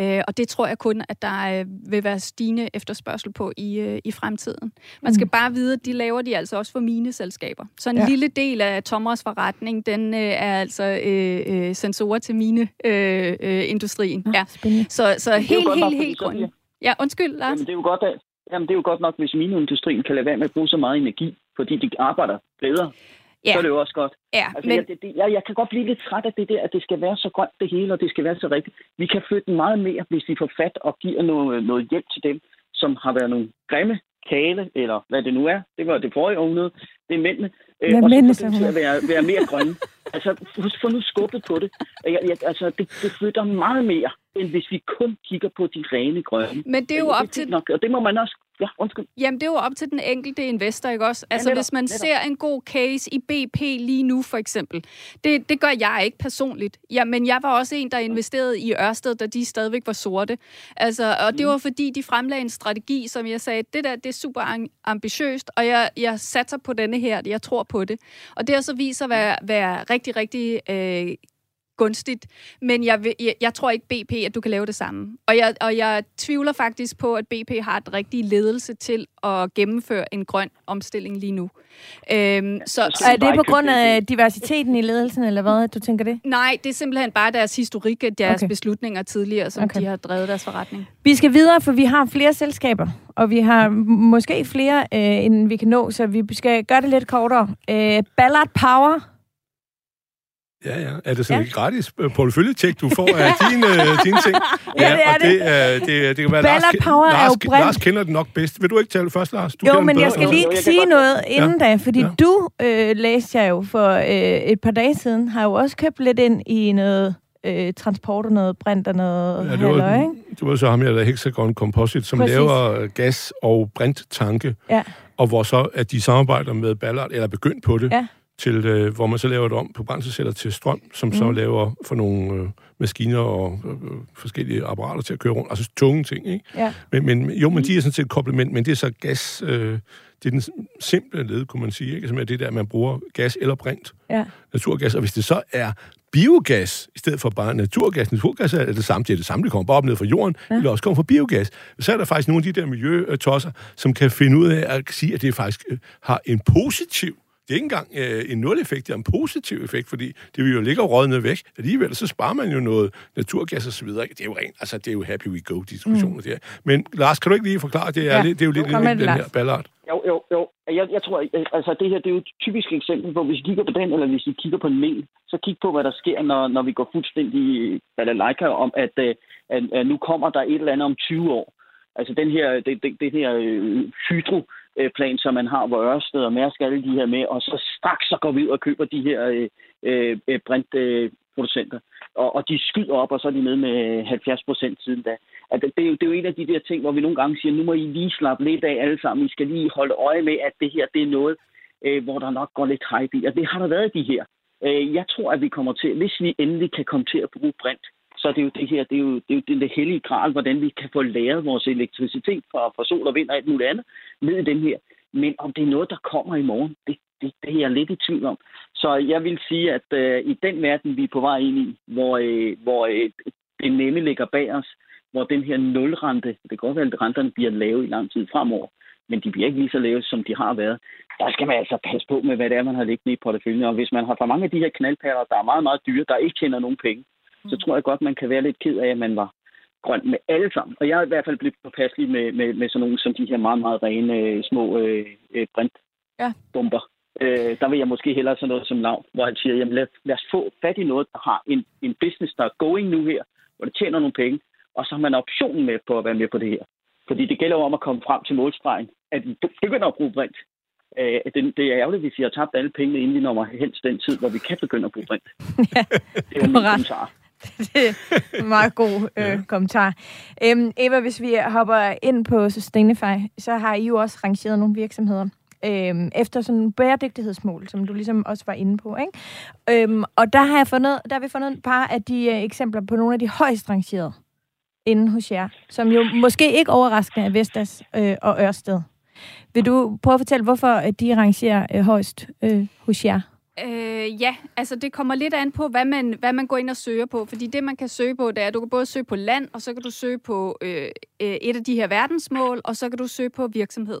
øh, og det tror jeg kun, at der øh, vil være stigende efterspørgsel på i, øh, i fremtiden. Man skal mm. bare vide, at de laver de altså også for mine selskaber. Så en ja. lille del af Thomas forretning, den øh, er altså øh, øh, sensorer til mine øh, øh, industrien. Ja, ja. Så, så helt, helt, helt, helt grund. Ja, undskyld, Lars.
Jamen, det er jo godt, at Jamen, det er jo godt nok, hvis mineindustrien kan lade være med at bruge så meget energi, fordi de arbejder bedre ja. så er det jo også godt.
Ja,
altså, men... jeg, det, jeg, jeg kan godt blive lidt træt af det der, at det skal være så grønt det hele, og det skal være så rigtigt. Vi kan flytte meget mere, hvis vi får fat og giver noget, noget hjælp til dem, som har været nogle grimme kale, eller hvad det nu er. Det var det forrige århundrede. Det er mændene.
Øh, og så
til at være, være mere grønne. altså, få nu skubbet på det. Jeg, jeg, altså, det, det flytter meget mere, end hvis vi kun kigger på de rene grønne.
Men det er jo op til...
Nok, og det må man også Ja, undskyld.
Jamen, det er jo op til den enkelte investor, ikke også? Altså, ja, netop, hvis man netop. ser en god case i BP lige nu, for eksempel. Det, det gør jeg ikke personligt. Ja, men jeg var også en, der investerede i Ørsted, da de stadigvæk var sorte. Altså, og det mm. var fordi, de fremlagde en strategi, som jeg sagde, det der, det er super ambitiøst, og jeg, jeg satser på denne her, jeg tror på det. Og det har så vist sig at være, være rigtig, rigtig øh, gunstigt, men jeg, vil, jeg, jeg tror ikke BP, at du kan lave det samme. Og jeg, og jeg tvivler faktisk på, at BP har et rigtig ledelse til at gennemføre en grøn omstilling lige nu. Øhm, så, så
er det på grund af diversiteten i ledelsen, eller hvad, du tænker det?
Nej, det er simpelthen bare deres historik, deres okay. beslutninger tidligere, som okay. de har drevet deres forretning.
Vi skal videre, for vi har flere selskaber, og vi har måske flere, øh, end vi kan nå, så vi skal gøre det lidt kortere. Øh, Ballard Power
Ja, ja. Er det sådan ja. et gratis øh, portefølje-tjek, du får af dine, uh, dine ting?
Ja, ja det er
og det. Det, det, det kan være, Ballard Lars,
Power
Lars,
er jo brint.
Lars kender det nok bedst. Vil du ikke tale først, Lars? Du
jo, men jeg skal lige sige noget inden ja. da, fordi ja. du øh, læste jeg jo for øh, et par dage siden, har jo også købt lidt ind i noget øh, transport og noget brint og noget ja, det var, halløj, ikke?
Det var så ham, jeg der Hexagon Composite, som Præcis. laver gas- og brinttanke, ja. og hvor så at de samarbejder med Ballard, eller begyndt på det, ja til, øh, hvor man så laver det om på brændselsceller til strøm, som mm. så laver for nogle øh, maskiner og øh, forskellige apparater til at køre rundt. Altså tunge ting, ikke? Ja. Men, men, jo, men de er sådan set komplement, men det er så gas... Øh, det er den simple led, kunne man sige, ikke? Som er det der, man bruger gas eller brint. Ja. Naturgas. Og hvis det så er biogas, i stedet for bare naturgas. Naturgas er det samme, det er det samme, det kommer bare op ned fra jorden, ja. eller også kommer fra biogas. Så er der faktisk nogle af de der miljøtosser, som kan finde ud af at sige, at det faktisk øh, har en positiv det er ikke engang øh, en nul-effekt, det er en positiv effekt, fordi det vil jo ligge og rådne væk. Alligevel så sparer man jo noget naturgas og så videre. Det er jo rent, altså det er jo happy we go diskussioner mm. der. Men Lars, kan du ikke lige forklare, det er, ja. det er jo lidt jo, den her ballard.
Jo, jo, jo. Jeg, jeg tror, altså det her, det er jo et typisk eksempel på, hvis vi kigger på den, eller hvis vi kigger på en mail, så kig på, hvad der sker, når, når vi går fuldstændig balalaika om, at, øh, at, at, nu kommer der et eller andet om 20 år. Altså den her, det, det, det her øh, hydro Øh, plan, som man har, hvor Ørsted og Mærsk alle de her med, og så straks så går vi ud og køber de her øh, øh, øh brintproducenter. Øh, og, og de skyder op, og så er de nede med 70 procent siden da. At det, det, er jo, det er jo en af de der ting, hvor vi nogle gange siger, nu må I lige slappe lidt af alle sammen. I skal lige holde øje med, at det her det er noget, øh, hvor der nok går lidt hype i. Og det har der været de her. Øh, jeg tror, at vi kommer til, hvis vi endelig kan komme til at bruge brint, så er det jo det her, det er jo det, er jo det, hellige gral, hvordan vi kan få læret vores elektricitet fra, fra sol og vind og alt muligt andet ned i den her. Men om det er noget, der kommer i morgen, det, det, det er jeg lidt i tvivl om. Så jeg vil sige, at øh, i den verden, vi er på vej ind i, hvor, øh, hvor øh, det nemme ligger bag os, hvor den her nulrente, det kan godt være, at renterne bliver lave i lang tid fremover, men de bliver ikke lige så lave, som de har været. Der skal man altså passe på med, hvad det er, man har liggende i porteføljen. Og hvis man har for mange af de her knaldperler, der er meget, meget dyre, der ikke tjener nogen penge så tror jeg godt, man kan være lidt ked af, at man var grøn med alle sammen. Og jeg er i hvert fald blevet påpasselig med, med, med sådan nogle som de her meget, meget rene øh, små øh, øh, brintbomber. Ja. Øh, der vil jeg måske hellere sådan noget som lav, hvor han siger, jamen lad, lad os få fat i noget, der har en, en business, der er going nu her, hvor det tjener nogle penge, og så har man optionen med på at være med på det her. Fordi det gælder om at komme frem til målstregen, at vi begynder at bruge brint. Øh, det, det er ærgerligt, hvis vi har tabt alle pengene, inden vi når hen til den tid, hvor vi kan begynde at bruge brint.
ja, det er jo min kommentar. det er en meget god øh, ja. kommentar. Øhm, Eva, hvis vi hopper ind på Sustainify, så har I jo også rangeret nogle virksomheder øhm, efter sådan en bæredygtighedsmål, som du ligesom også var inde på. Ikke? Øhm, og der har, jeg fundet, der har vi fundet et par af de øh, eksempler på nogle af de højst rangerede inde hos jer, som jo måske ikke overraskende er Vestas øh, og Ørsted. Vil du prøve at fortælle, hvorfor de rangerer øh, højst øh, hos jer?
Øh, ja, altså det kommer lidt an på, hvad man, hvad man går ind og søger på. Fordi det, man kan søge på, det er, at du kan både søge på land, og så kan du søge på øh, øh et af de her verdensmål, og så kan du søge på virksomhed.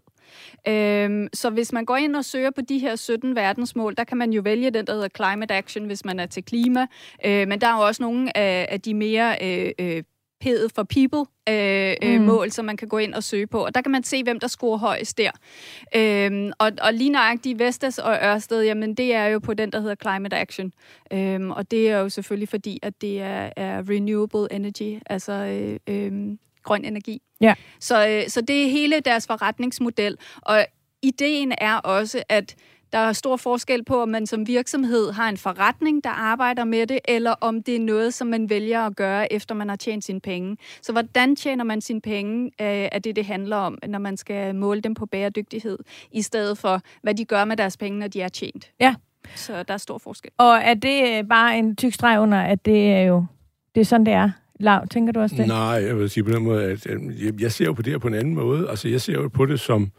Øh, så hvis man går ind og søger på de her 17 verdensmål, der kan man jo vælge den, der hedder Climate Action, hvis man er til klima. Øh, men der er jo også nogle af, af de mere... Øh, øh, P'et for people øh, øh, mm. mål, som man kan gå ind og søge på. Og der kan man se, hvem der scorer højst der. Øhm, og, og lige nøjagtigt Vestas og Ørsted, jamen det er jo på den, der hedder Climate Action. Øhm, og det er jo selvfølgelig fordi, at det er, er renewable energy, altså øh, øh, grøn energi.
Ja.
Så, øh, så det er hele deres forretningsmodel. Og ideen er også, at der er stor forskel på, om man som virksomhed har en forretning, der arbejder med det, eller om det er noget, som man vælger at gøre, efter man har tjent sine penge. Så hvordan tjener man sine penge, øh, er det, det handler om, når man skal måle dem på bæredygtighed, i stedet for, hvad de gør med deres penge, når de er tjent.
Ja.
Så der er stor forskel.
Og er det øh, bare en tyk streg under, at det er jo det er sådan, det er? Lav, tænker du også det?
Nej, jeg vil sige på den måde, at jeg ser jo på det her på en anden måde. Altså, jeg ser jo på det som,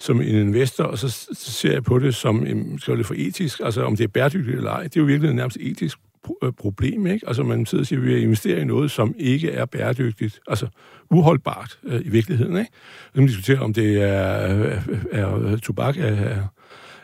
som en investor, og så, så ser jeg på det som, skal det for etisk, altså om det er bæredygtigt eller ej. Det er jo virkelig nærmest etisk øh, problem, ikke? Altså man sidder og siger, at vi investerer i noget, som ikke er bæredygtigt, altså uholdbart øh, i virkeligheden, ikke? Så man diskuterer, om det øh, er, er, er tobak er, er,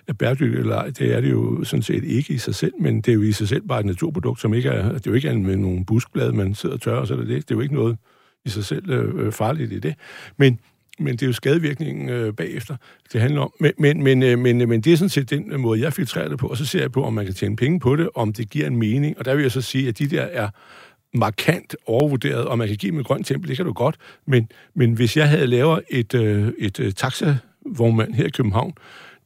er bæredygtigt eller ej. Det er det jo sådan set ikke i sig selv, men det er jo i sig selv bare et naturprodukt, som ikke er, det er jo ikke med nogle buskblade, man sidder og tørrer, så det, det er jo ikke noget i sig selv øh, øh farligt i det. Men men det er jo skadevirkningen øh, bagefter, det handler om. Men, men, men, øh, men, øh, men det er sådan set den øh, måde, jeg filtrerer det på, og så ser jeg på, om man kan tjene penge på det, om det giver en mening. Og der vil jeg så sige, at de der er markant overvurderet, og man kan give dem et grønt tempel, det kan du godt, men, men hvis jeg havde lavet et, øh, et, øh, taxavognmand her i København,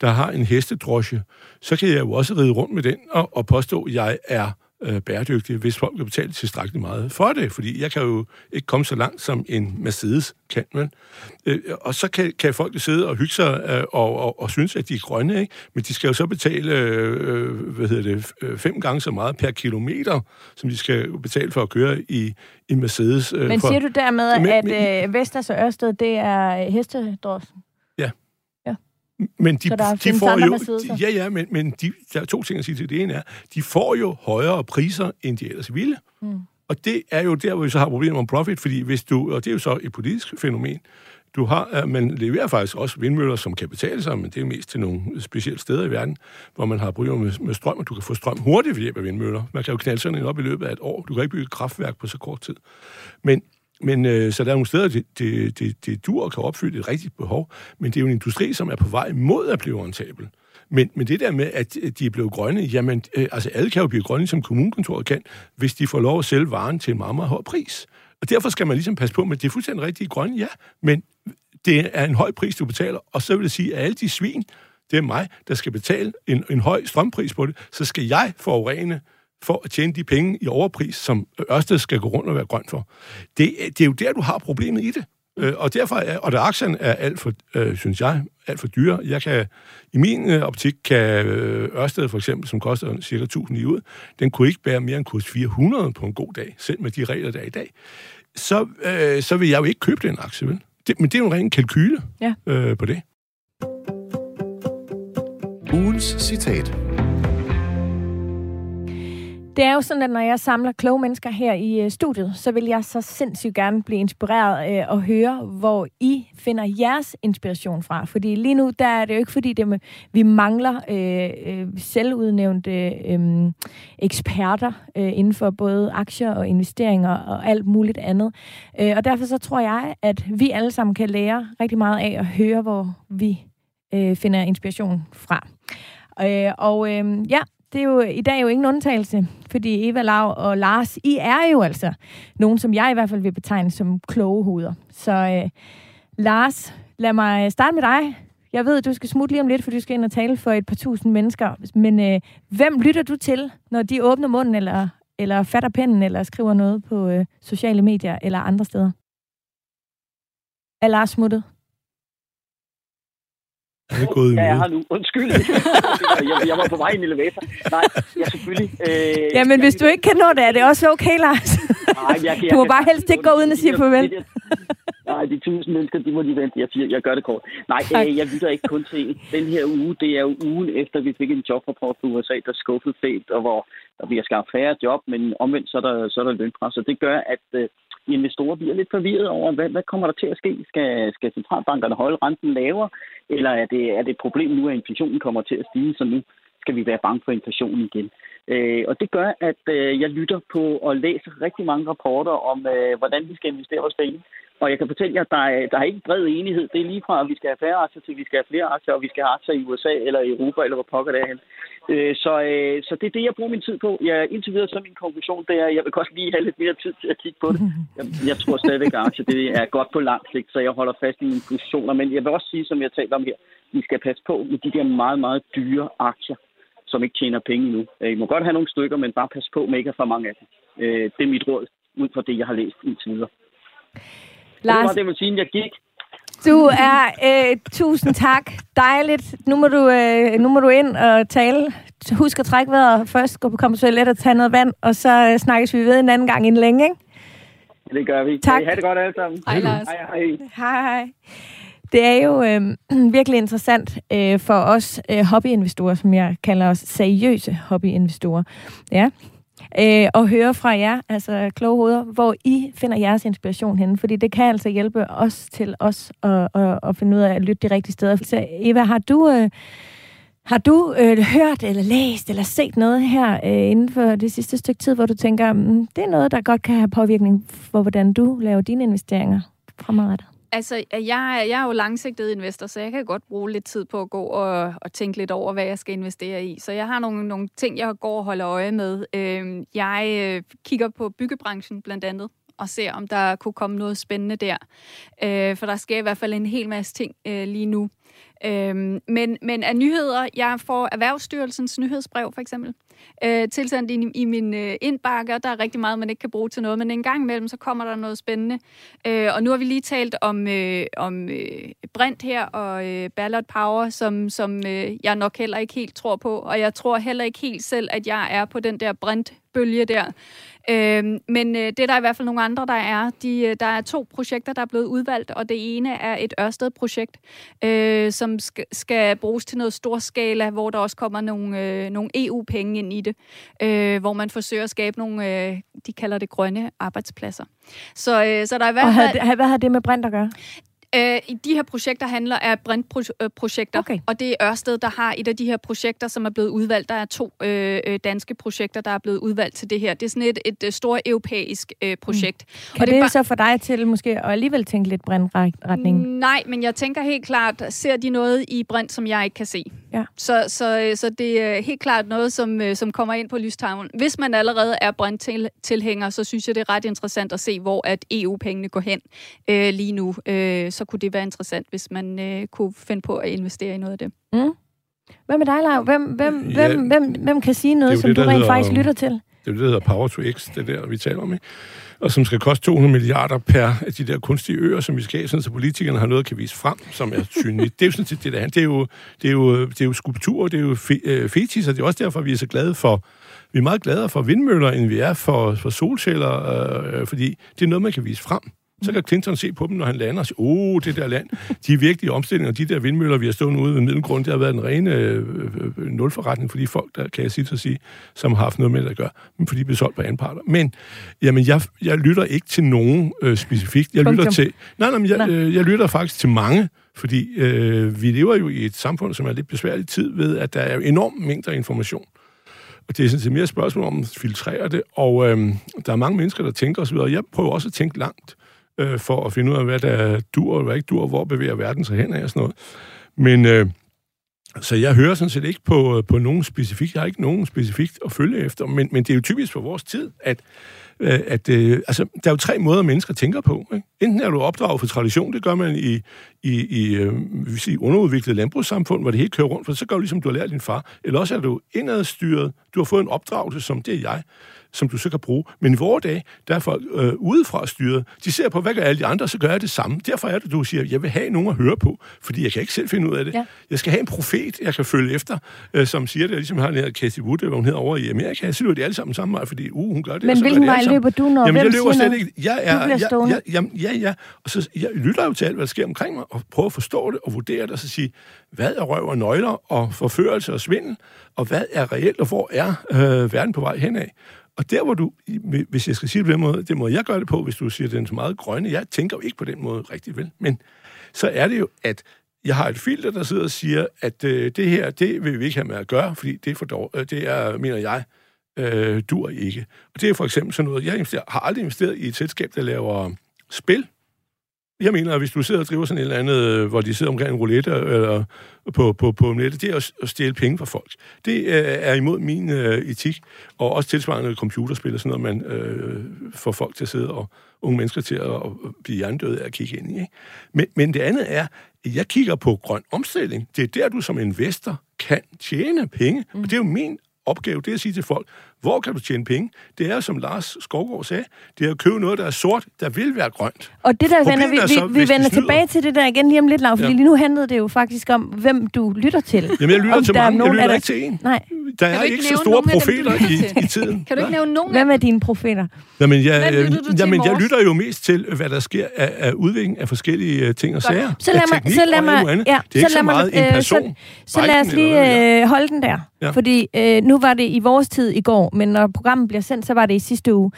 der har en hestedrosje, så kan jeg jo også ride rundt med den og, og påstå, at jeg er øh, bæredygtige, hvis folk vil betale tilstrækkeligt meget for det, fordi jeg kan jo ikke komme så langt, som en Mercedes kan, men øh, og så kan, kan folk sidde og hygge sig øh, og, og, og synes, at de er grønne, ikke? men de skal jo så betale øh, hvad hedder det, øh, fem gange så meget per kilometer, som de skal betale for at køre i, i Mercedes.
Øh, men siger for, du dermed, men, at øh, Vestas og Ørsted, det er hestedrossen?
Men de, de får jo... De, ja, ja, men, men de, der er to ting at sige til det. ene er, de får jo højere priser, end de ellers ville. Mm. Og det er jo der, hvor vi så har problemer om profit, fordi hvis du... Og det er jo så et politisk fænomen. Du har, man leverer faktisk også vindmøller, som kan betale sig, men det er mest til nogle specielle steder i verden, hvor man har problemer med, med strøm, og du kan få strøm hurtigt ved hjælp af vindmøller. Man kan jo knalde sådan en op i løbet af et år. Du kan ikke bygge et kraftværk på så kort tid. Men men øh, så der er nogle steder, det, det, det, det dur og kan opfylde et rigtigt behov, men det er jo en industri, som er på vej mod at blive rentabel. Men, men det der med, at øh, de er blevet grønne, jamen, øh, altså alle kan jo blive grønne, som kommunekontoret kan, hvis de får lov at sælge varen til en meget, meget høj pris. Og derfor skal man ligesom passe på, men det er fuldstændig rigtigt grønne, ja, men det er en høj pris, du betaler, og så vil det sige, at alle de svin, det er mig, der skal betale en, en høj strømpris på det, så skal jeg forurene for at tjene de penge i overpris, som Ørsted skal gå rundt og være grøn for. Det, det er jo der, du har problemet i det. Øh, og derfor er, og der aktien er alt for, øh, synes jeg, alt for dyre. Jeg kan, i min øh, optik kan øh, Ørsted for eksempel, som koster cirka 1000 i ud, den kunne ikke bære mere end kurs 400 på en god dag, selv med de regler, der er i dag. Så, øh, så vil jeg jo ikke købe den aktie, vel? Det, men det er jo en ren kalkyle
ja.
øh, på det.
Ugens citat.
Det er jo sådan, at når jeg samler kloge mennesker her i øh, studiet, så vil jeg så sindssygt gerne blive inspireret øh, og høre, hvor I finder jeres inspiration fra. Fordi lige nu, der er det jo ikke fordi, det med, vi mangler øh, øh, selvudnævnte øh, eksperter øh, inden for både aktier og investeringer og alt muligt andet. Øh, og derfor så tror jeg, at vi alle sammen kan lære rigtig meget af at høre, hvor vi øh, finder inspiration fra. Øh, og øh, ja, det er jo i dag er jo ingen undtagelse, fordi Eva Lav og Lars, I er jo altså nogen, som jeg i hvert fald vil betegne som kloge hoveder. Så øh, Lars, lad mig starte med dig. Jeg ved, at du skal smutte lige om lidt, for du skal ind og tale for et par tusind mennesker. Men øh, hvem lytter du til, når de åbner munden, eller, eller fatter pennen, eller skriver noget på øh, sociale medier eller andre steder? Er Lars smuttet?
Han er gået i
Ja, jeg har nu. Undskyld. jeg, jeg var på vej i en elevator. Nej, ja, selvfølgelig. Øh,
Ja, men hvis du ikke kan nå det, er det også okay, Lars.
Nej, jeg, jeg,
Du må
jeg-
bare helst ikke gå uden at sige farvel.
Nej, de tusind mennesker, de må lige vente. Jeg, siger, jeg gør det kort. Nej, øh, jeg lytter ikke kun til en. Den her uge, det er jo ugen efter, vi fik en jobrapport fra USA, der skuffede fælt, og hvor der bliver skabt færre job, men omvendt så er der, så er der lønpres. Og det gør, at øh, investorer bliver lidt forvirret over, hvad, hvad kommer der til at ske? Skal, skal centralbankerne holde renten lavere, eller er det, er det et problem nu, at inflationen kommer til at stige, så nu skal vi være bange for inflationen igen. Øh, og det gør, at øh, jeg lytter på og læser rigtig mange rapporter om, øh, hvordan vi skal investere vores penge. Og jeg kan fortælle jer, at der er, der er ikke bred enighed. Det er lige fra, at vi skal have færre aktier, til vi skal have flere aktier, og vi skal have aktier i USA eller i Europa, eller hvor pokker det er hen. Øh, så, øh, så det er det, jeg bruger min tid på. Jeg, indtil videre, så er min konklusion, det er, at jeg vil godt lige have lidt mere tid til at kigge på det. Jeg, jeg tror stadigvæk, at aktier det er godt på lang sigt, så jeg holder fast i mine positioner. Men jeg vil også sige, som jeg talte om her, vi skal passe på med de der meget, meget dyre aktier, som ikke tjener penge nu. Øh, I må godt have nogle stykker, men bare pas på med ikke at for mange af dem. Øh, det er mit råd, ud fra det, jeg har læst indtil videre. Det var
Lars,
det, jeg vil sige, jeg gik.
du er... Øh, tusind tak. Dejligt. Nu må, du, øh, nu må du ind og tale. Husk at trække vejret først. Gå på komme toilet og tage noget vand, og så øh, snakkes vi ved en anden gang inden længe, ikke?
Det gør vi.
Tak.
Kan I have det godt alle sammen.
Hej, Lars.
Hej, hej.
Hej, hej. Det er jo øh, virkelig interessant øh, for os øh, hobbyinvestorer, som jeg kalder os seriøse hobbyinvestorer. Ja. Øh, og høre fra jer, altså kloge hoveder, hvor I finder jeres inspiration henne. Fordi det kan altså hjælpe os til os at, at, at finde ud af at lytte de rigtige steder. Så Eva, har du, øh, har du øh, hørt eller læst eller set noget her øh, inden for det sidste stykke tid, hvor du tænker, mm, det er noget, der godt kan have påvirkning for, hvordan du laver dine investeringer fremadrettet?
Altså, øh, jeg, jeg er jo langsigtet investor, så jeg kan godt bruge lidt tid på at gå og, og tænke lidt over, hvad jeg skal investere i. Så jeg har nogle, nogle ting, jeg går og holder øje med. Øh, jeg øh, kigger på byggebranchen blandt andet, og ser, om der kunne komme noget spændende der. Øh, for der sker i hvert fald en hel masse ting øh, lige nu. Øhm, men, men af nyheder, jeg får Erhvervsstyrelsens nyhedsbrev for eksempel, øh, tilsendt i, i min øh, indbakke, og der er rigtig meget, man ikke kan bruge til noget, men en gang imellem, så kommer der noget spændende. Øh, og nu har vi lige talt om, øh, om øh, Brint her og øh, Ballard Power, som, som øh, jeg nok heller ikke helt tror på, og jeg tror heller ikke helt selv, at jeg er på den der Brint-bølge der. Øh, men øh, det er der i hvert fald nogle andre, der er. De, øh, der er to projekter, der er blevet udvalgt, og det ene er et Ørsted-projekt, øh, som skal, skal bruges til noget storskala, hvor der også kommer nogle, øh, nogle EU-penge ind i det, øh, hvor man forsøger at skabe nogle, øh, de kalder det grønne arbejdspladser. Så, øh, så der er i hvert
Og
fald...
havde, det- hvad har det med brint at gøre?
Øh, i de her projekter handler af brintprojekter,
Okay.
og det er Ørsted, der har et af de her projekter, som er blevet udvalgt. Der er to øh, øh, danske projekter, der er blevet udvalgt til det her. Det er sådan et, et øh, stort europæisk øh, projekt.
Kan
og
det, det
bare-
så få dig til måske at alligevel tænke lidt brintretning?
Nej, men jeg tænker helt klart, ser de noget i brint, som jeg ikke kan se?
Ja.
Så, så, så det er helt klart noget, som, øh, som kommer ind på lystavlen. Hvis man allerede er brint-tilhænger, så synes jeg, det er ret interessant at se, hvor at EU-pengene går hen øh, lige nu. Øh, så kunne det være interessant, hvis man øh, kunne finde på at investere i noget af det.
Mm. Hvad med dig, Lav? Hvem, hvem,
Ja,
hvem, hvem, hvem kan sige noget, som
det,
du rent
hedder-
faktisk lytter til?
Det er det, der hedder Power to X, det der, vi taler om, ikke? Og som skal koste 200 milliarder per af de der kunstige øer, som vi skal have, sådan, så politikerne har noget at kan vise frem, som er synligt. det er jo sådan set det, der. Det er jo, det er jo, det er jo skulpturer, det er jo fe, øh, fetis, og det er også derfor, vi er så glade for, vi er meget gladere for vindmøller, end vi er for, for solceller, øh, øh fordi det er noget, man kan vise frem. Så kan Clinton se på dem, når han lander og sige, oh, det der land, de er virkelig omstillinger, de der vindmøller, vi har stået ude ved Middelgrund, det har været en ren øh, øh, nulforretning for de folk, der kan jeg sige, sige, som har haft noget med det at gøre, men for de bliver solgt på anden parter. Men jamen, jeg, jeg lytter ikke til nogen øh, specifikt. Jeg lytter til... Nej, nej, men jeg, øh, jeg lytter faktisk til mange, fordi øh, vi lever jo i et samfund, som er lidt besværligt tid ved, at der er enormt mængder information. Og det er sådan set mere et spørgsmål om at filtrere det, og øh, der er mange mennesker, der tænker osv., jeg prøver også at tænke langt øh, for at finde ud af, hvad der dur og hvad ikke dur, hvor bevæger verden sig hen af og sådan noget. Men øh, så jeg hører sådan set ikke på, øh, på nogen specifikt, jeg har ikke nogen specifikt at følge efter, men, men det er jo typisk for vores tid, at øh, at øh, altså, der er jo tre måder, mennesker tænker på. Ikke? Enten er du opdraget for tradition, det gør man i, i, i øh, vil sige, underudviklet landbrugssamfund, hvor det hele kører rundt, for så gør du ligesom, du har lært din far. Eller også er du indadstyret, du har fået en opdragelse, som det er jeg, som du så kan bruge. Men i vores dag, der er folk øh, udefra styret. De ser på, hvad gør alle de andre, så gør jeg det samme. Derfor er det, du siger, jeg vil have nogen at høre på, fordi jeg kan ikke selv finde ud af det. Ja. Jeg skal have en profet, jeg kan følge efter, øh, som siger det, ligesom har den her Casey Wood, hvor hun hedder over i Amerika. Jeg synes, det er alle sammen samme vej, fordi uh, hun gør det.
Men hvilken vej løber du, når
Jamen, jeg løber slet ikke. Jeg er,
Du bliver
jeg, jeg, jamen, ja, ja. Og så jeg lytter jo til alt, hvad der sker omkring mig, og prøver at forstå det og vurdere det, og så sige, hvad er røv og nøgler og forførelse og svindel, og hvad er reelt, og hvor er øh, verden på vej henad? Og der, hvor du, hvis jeg skal sige det på den måde, den måde, jeg gør det på, hvis du siger, at den er så meget grønne, jeg tænker jo ikke på den måde rigtig vel, men så er det jo, at jeg har et filter, der sidder og siger, at øh, det her, det vil vi ikke have med at gøre, fordi det er for dårligt. Øh, det er, mener jeg, øh, dur ikke. Og det er for eksempel sådan noget, jeg har aldrig investeret i et selskab, der laver spil. Jeg mener, at hvis du sidder og driver sådan et eller andet, øh, hvor de sidder omkring en roulette eller på, på, på nettet, det er at- at stjæle penge fra folk. Det øh, er imod min øh, etik, og også tilsvarende computerspil og sådan noget, man øh, får folk til at sidde og unge mennesker til at, at blive hjernedøde af at kigge ind i. Ikke? Men, men det andet er, jeg kigger på grøn omstilling. Det er der, du som investor kan tjene penge, mm. og det er jo min opgave, det er at sige til folk, hvor kan du tjene penge? Det er, som Lars Skovgaard sagde, det er at købe noget, der er sort, der vil være grønt.
Og det der vender
Problemet
vi,
er så,
vi, vi vender tilbage til det der igen lige om lidt, Lav, fordi
Ja.
lige nu handlede det jo faktisk om, hvem du lytter til.
Jamen, jeg lytter
Om
til
der er
mange, jeg
nogen
lytter
af
ikke til en.
Nej.
Der er
ikke
ikke så store
dem,
profeter
lytter
i, i tiden.
Kan du ikke nævne nogen af
Hvem er dine profeter?
Jamen, jeg,
lytter til
jamen, jeg lytter jo mest til, hvad der sker af, af udvikling af forskellige øh, ting og sager.
Så lad mig,
teknik
så lad
og
mig, ja,
det er ikke så,
lad mig,
meget en
øh,
person.
Så, så lad os lige øh, holde den der.
Ja.
Fordi øh, nu var det i vores tid i går, men når programmet bliver sendt, så var det i sidste uge,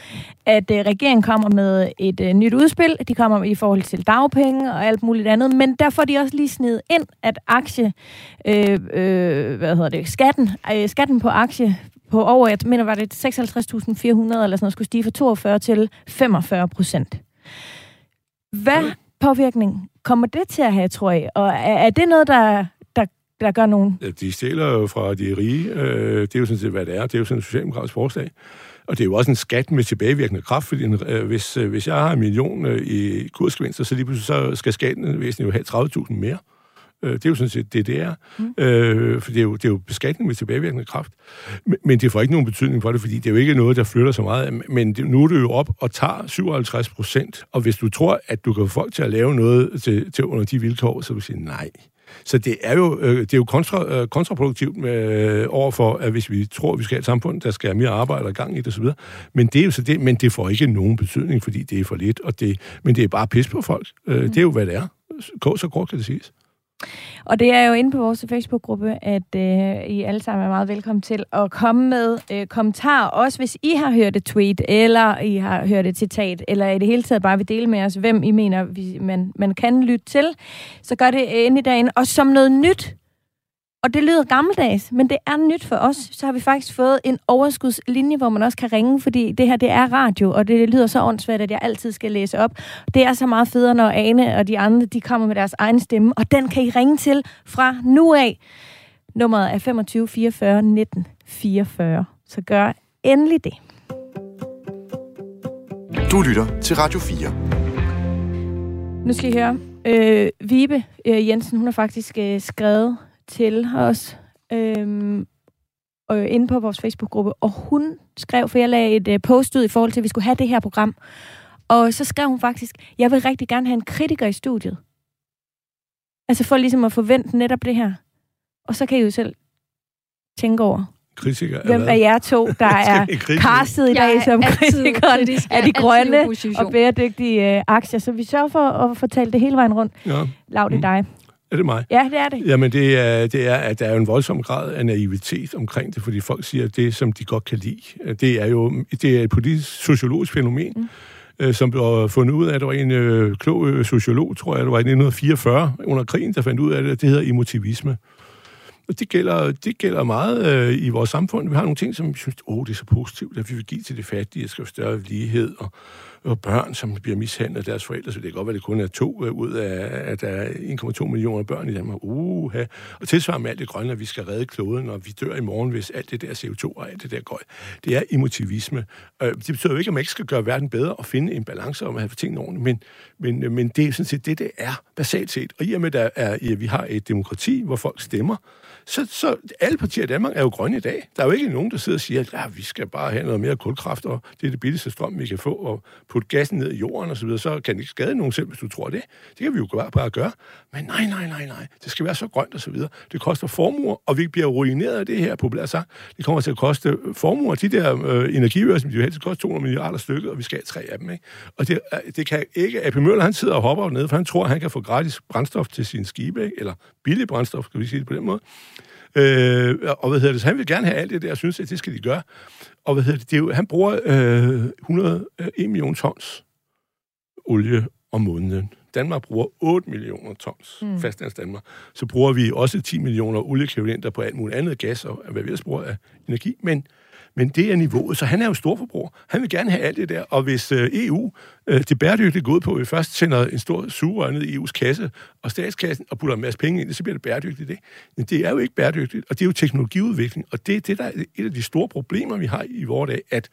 at øh, regeringen kommer med et øh, nyt udspil. De kommer i forhold til dagpenge og alt muligt andet, men der får de også lige snedet ind, at aktie, øh, øh, hvad hedder det, skatten, øh, skatten på aktie på over, jeg mener, var det 56.400 eller sådan noget, skulle stige fra 42 til 45 procent. Hvad påvirkning kommer det til at have, tror jeg? Og er, er det noget, der, der, gør nogen?
De stjæler jo fra de rige. Øh, det er jo sådan set, hvad det er. Det er jo sådan et socialdemokratisk forslag. Og det er jo også en skat med tilbagevirkende kraft, fordi øh, hvis, øh, hvis jeg har en million i kursgevinster, så lige pludselig så skal skatten væsentligt jo have 30.000 mere. Det er jo sådan set det, det er. Mm. Øh, for det er, jo, det er jo beskatning med tilbagevirkende kraft. Men, men det får ikke nogen betydning for det, fordi det er jo ikke noget, der flytter så meget. Men det, nu er du jo op og tager 57 procent, og hvis du tror, at du kan få folk til at lave noget til, til under de vilkår, så vil du sige nej. Så det er jo, øh, det er jo kontra, øh, kontraproduktivt med, øh, overfor, at hvis vi tror, at vi skal have et samfund, der skal have mere arbejde og gang i det osv. Men det er jo så det, men det får ikke nogen betydning, fordi det er for lidt, og det, men det er bare pis på folk. Øh, Det er jo, hvad det er. Så kort kan det siges.
Og det er jo inde på vores Facebook-gruppe, at øh, I alle sammen er meget velkommen til at komme med øh, kommentarer, også hvis I har hørt et tweet, eller I har hørt et citat, eller i det hele taget bare vil dele med os, hvem I mener, vi, man, man kan lytte til. Så gør det ind i dagen. Og som noget nyt, og det lyder gammeldags, men det er nyt for os, så har vi faktisk fået en overskudslinje, hvor man også kan ringe, fordi det her, det er radio, og det lyder så åndssvagt, at jeg altid skal læse op. Det er så meget federe, når Ane og de andre, de kommer med deres egen stemme, og den kan I ringe til fra nu af. Nummeret er 25 44 19 44. Så gør endelig det.
Du lytter til Radio 4.
Nu skal I høre. Øh, Vibe øh, Jensen, hun har faktisk øh, skrevet til os øh, og inde på vores Facebook-gruppe, og hun skrev, for jeg lagde et øh, post ud i forhold til, at vi skulle have det her program, og så skrev hun faktisk, jeg vil rigtig gerne have en kritiker i studiet. Altså for ligesom at forvente netop det her. Og så kan I jo selv tænke over,
Kritiker
Hvem af jer to, der er castet i dag
er
som kritikeren af
er
de grønne og bæredygtige øh, aktier. Så vi sørger for at talt det hele vejen rundt.
Ja.
Lav det
Mm.
dig.
Er det mig?
Ja, det er det.
Jamen, det er, det er, at der er en voldsom grad af naivitet omkring det, fordi folk siger, at det, som de godt kan lide, det er jo det er et politisk sociologisk fænomen, mm. øh, som blev fundet ud af, at der var en øh, klog øh, sociolog, tror jeg, det var i 1944 under krigen, der fandt ud af det, det hedder emotivisme. Og det gælder, det gælder meget øh, i vores samfund. Vi har nogle ting, som vi synes, åh, det er så positivt, at vi vil give til de fattige, at skal større lighed, og, og børn, som bliver mishandlet af deres forældre, så det kan godt være, at det kun er to øh, ud af, at der er 1,2 millioner børn i Danmark. Uha. og tilsvarende med alt det grønne, at vi skal redde kloden, og vi dør i morgen, hvis alt det der CO2 og alt det der går. Det er emotivisme. Øh, det betyder jo ikke, at man ikke skal gøre verden bedre og finde en balance om at have tingene ordentligt, men, men, øh, men det er sådan set det, det er basalt set. Og i og med, at, der er, at vi har et demokrati, hvor folk stemmer, så, så alle partier i Danmark er jo grønne i dag. Der er jo ikke nogen, der sidder og siger, at ja, vi skal bare have noget mere kulkraft, og det er det billigste strøm, vi kan få, og putte gassen ned i jorden osv., så, videre. så kan det ikke skade nogen selv, hvis du tror det. Det kan vi jo bare, bare gøre. Men nej, nej, nej, nej. Det skal være så grønt og så videre. Det koster formuer, og vi bliver ruineret af det her, populært sagt. Det kommer til at koste formuer. De der øh, energiører, som de jo helst koster 200 milliarder stykket, og vi skal have tre af dem. Ikke? Og det, øh, det kan ikke... AP Møller, han sidder og hopper ned, for han tror, han kan få gratis brændstof til sine skibe, ikke? eller billig brændstof, skal vi sige det på den måde. Øh, og hvad hedder det? Så han vil gerne have alt det der, og synes, at det skal de gøre. Og hvad hedder det? det er jo, han bruger øh, 101 millioner tons olie om måneden. Danmark bruger 8 millioner tons, mm. fastlands Danmark. Så bruger vi også 10 millioner oliekvivalenter på alt muligt andet gas, og hvad vi ellers bruger af energi. Men, men det er niveauet, så han er jo storforbruger. Han vil gerne have alt det der, og hvis øh, EU, øh, det bæredygtige går ud på, at vi først sender en stor sugerør ned i EU's kasse og statskassen og putter en masse penge ind, så bliver det bæredygtigt. Det. Men det er jo ikke bæredygtigt, og det er jo teknologiudvikling, og det er det, der er et af de store problemer, vi har i vores dag, at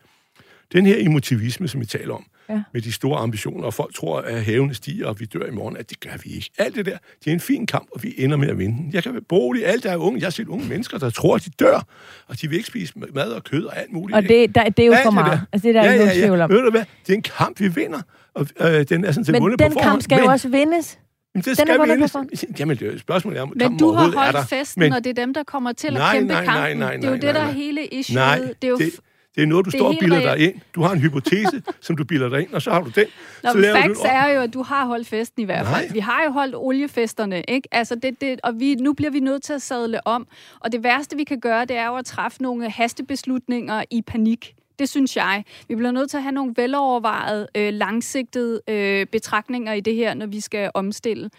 den her emotivisme, som vi taler om,
Ja.
med de store ambitioner, og folk tror, at havene stiger, og vi dør i morgen, at det gør vi ikke. Alt det der, det er en fin kamp, og vi ender med at vinde. Jeg kan være bolig, alt der er unge. Jeg har set unge mennesker, der tror, at de dør, og de vil ikke spise mad og kød og alt muligt.
Og det, der, det er jo
Alt
for
det
meget.
der.
Altså, det er der
ja,
ikke
ja,
tvivl om.
Ved du hvad? Det er en kamp, vi vinder. Og øh, den er sådan set
Men den
på
kamp skal jo
men,
også vindes.
Men det
Den er
skal vindes.
forhånd.
Jamen, det er jo et spørgsmål er, om
Men du har holdt festen,
Men-
og det er dem, der kommer til at
Nej,
kæmpe
nej, nej,
kampen.
nej,
det er jo
nej,
det, der
nej.
er hele issue.
Nej,
det er jo
det, det er noget, du
det
står og bilder dig ind. Du har en hypotese, som du bilder dig ind, og så har du den.
Nå,
så
men
laver du
facts
et-
er jo, at du har holdt festen i hvert fald.
Nej.
Vi har jo holdt oliefesterne, ikke? Altså det, det, og vi, nu bliver vi nødt til at sadle om. Og det værste, vi kan gøre, det er jo at træffe nogle hastebeslutninger i panik. Det synes jeg. Vi bliver nødt til at have nogle velovervejede, øh, langsigtede øh, betragtninger i det her, når vi skal omstille.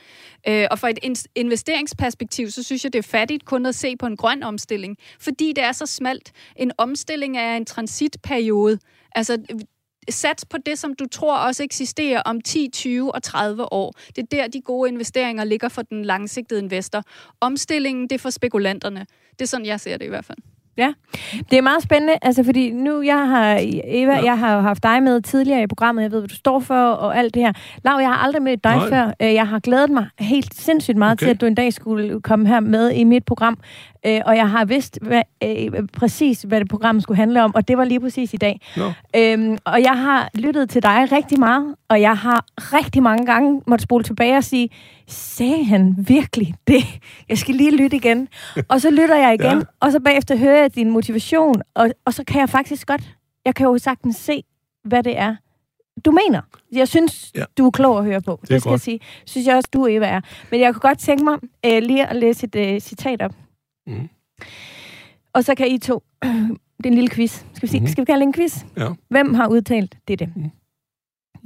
Øh, og fra et in- investeringsperspektiv, så synes jeg, det er fattigt kun at se på en grøn omstilling, fordi det er så smalt. En omstilling er en transitperiode. Altså, sats på det, som du tror også eksisterer om 10, 20 og 30 år. Det er der, de gode investeringer ligger for den langsigtede investor. Omstillingen, det er for spekulanterne. Det er sådan, jeg ser det i hvert fald.
Ja, det er meget spændende, altså fordi nu, jeg har, Eva, ja. jeg har jo haft dig med tidligere i programmet, jeg ved, hvad du står for og alt det her. Lav, jeg har aldrig mødt dig
Nej.
før. Øh, Jeg har glædet mig helt sindssygt meget
Okay.
til, at du en dag skulle komme her med i mit program. Øh, Og jeg har vidst hvad, øh, præcis, hvad det program skulle handle om, og det var lige præcis i dag.
Nå.
Øhm, og jeg har lyttet til dig rigtig meget, og jeg har rigtig mange gange måtte spole tilbage og sige, sagde han virkelig det? Jeg skal lige lytte igen. Og så lytter jeg igen,
ja.
og så bagefter hører jeg din motivation, og, og så kan jeg faktisk godt, jeg kan jo sagtens se, hvad det er, du mener. Jeg synes,
Ja.
du er klog at høre på. Det, det skal
godt.
jeg sige. Synes jeg også, du Eva er. Men jeg kunne godt tænke mig øh, lige at læse et øh, citat op.
Mhm.
Og så kan I to... det er en lille quiz. Skal vi, sige,
Mhm.
skal vi kalde det en quiz?
Ja.
Hvem har udtalt dette?
Mhm.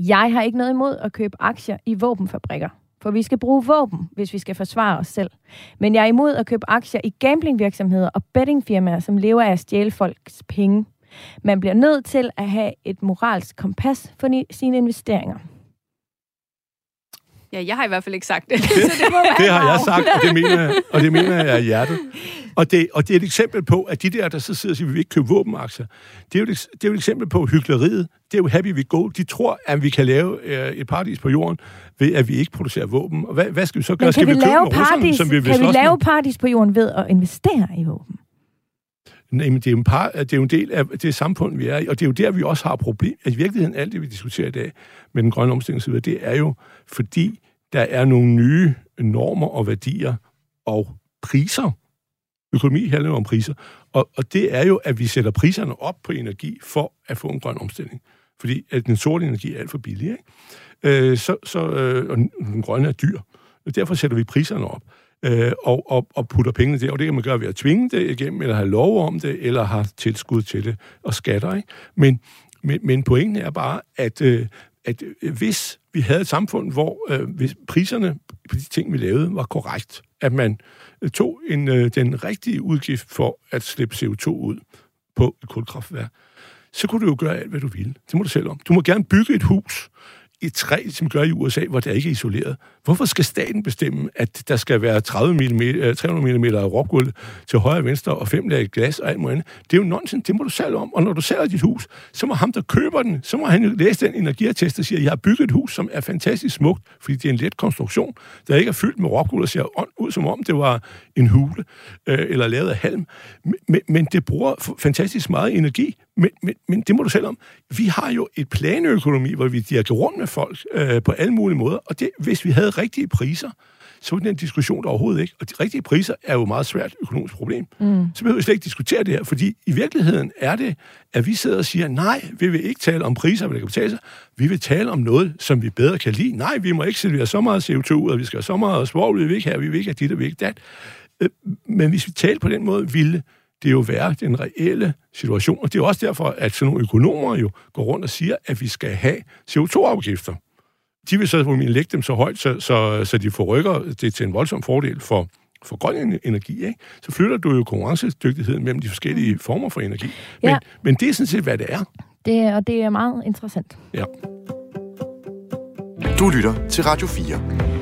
Jeg har ikke noget imod at købe aktier i våbenfabrikker. For vi skal bruge våben, hvis vi skal forsvare os selv. Men jeg er imod at købe aktier i gamblingvirksomheder og bettingfirmaer, som lever af at stjæle folks penge. Man bliver nødt til at have et moralsk kompas for sine investeringer.
Ja, jeg har i hvert fald ikke sagt det.
Det har jeg sagt, og det mener jeg, og det mener jeg af hjertet. Og det, og det er et eksempel på, at de der, der så sidder og siger, at vi vil ikke købe våbenaktier, det er, jo et, det er jo et eksempel på hyggeleriet. Det er jo happy we go. De tror, at vi kan lave øh, et paradis på jorden, ved at vi ikke producerer våben. Og hvad, hvad skal vi så gøre?
Men
skal
kan vi,
købe
lave
med russerne,
paradis,
som vi
kan vi lave
med?
paradis på jorden ved at investere i våben?
Jamen, det er, jo en par, det er jo en del af det samfund, vi er i, og det er jo der, vi også har problem. Altså, I virkeligheden, alt det, vi diskuterer i dag med den grønne omstilling osv., det er jo, fordi der er nogle nye normer og værdier og priser, Økonomi handler jo om priser. Og, og det er jo, at vi sætter priserne op på energi for at få en grøn omstilling. Fordi at den sorte energi er alt for billig. Ikke? Øh, så, så, øh, og den grønne er dyr. Og derfor sætter vi priserne op øh, og, og, og putter pengene der. Og det kan man gøre ved at tvinge det igennem, eller have lov om det, eller have tilskud til det og skatter. Ikke? Men, men, men pointen er bare, at, øh, at hvis vi havde et samfund, hvor øh, hvis priserne på de ting, vi lavede, var korrekt, at man øh, tog en, øh, den rigtige udgift for at slippe CO2 ud på et kulkraftværk, så kunne du jo gøre alt, hvad du ville. Det må du selv om. Du må gerne bygge et hus, i træ, som gør i USA, hvor det ikke er isoleret. Hvorfor skal staten bestemme, at der skal være 30 mm, 300 mm rågulv til højre og venstre og fem lag glas og alt muligt andet? Det er jo nonsens, det må du selv om. Og når du sælger dit hus, så må ham, der køber den, så må han jo læse den energiattest, der siger, jeg har bygget et hus, som er fantastisk smukt, fordi det er en let konstruktion, der ikke er fyldt med rågulv og ser ud, som om det var en hule øh, eller lavet af halm. Men, men det bruger fantastisk meget energi, men, men, men det må du selv om. Vi har jo et planøkonomi, hvor vi dirker rundt med folk øh, på alle mulige måder, og det, hvis vi havde rigtige priser, så var den diskussion der overhovedet ikke. Og de rigtige priser er jo et meget svært økonomisk problem. Mm. Så behøver vi slet ikke diskutere det her, fordi i virkeligheden er det, at vi sidder og siger, nej, vi vil ikke tale om priser, hvad det kan betale sig. Vi vil tale om noget, som vi bedre kan lide. Nej, vi må ikke servere så meget CO2 ud, og vi skal have så meget svovl, vi vil ikke have, vi vil ikke have dit, og vi vil ikke dat. Øh, men hvis vi taler på den måde, ville det jo være den reelle situation. Og det er også derfor, at sådan nogle økonomer jo går rundt og siger, at vi skal have CO2-afgifter. De vil så formentlig lægge dem så højt, så, så, så de forrykker det til en voldsom fordel for, for grøn energi, ikke? så flytter du jo konkurrencedygtigheden mellem de forskellige former for energi. Men, ja. men det er sådan set, hvad det er.
Det, og det er meget interessant.
Ja.
Du lytter til Radio 4.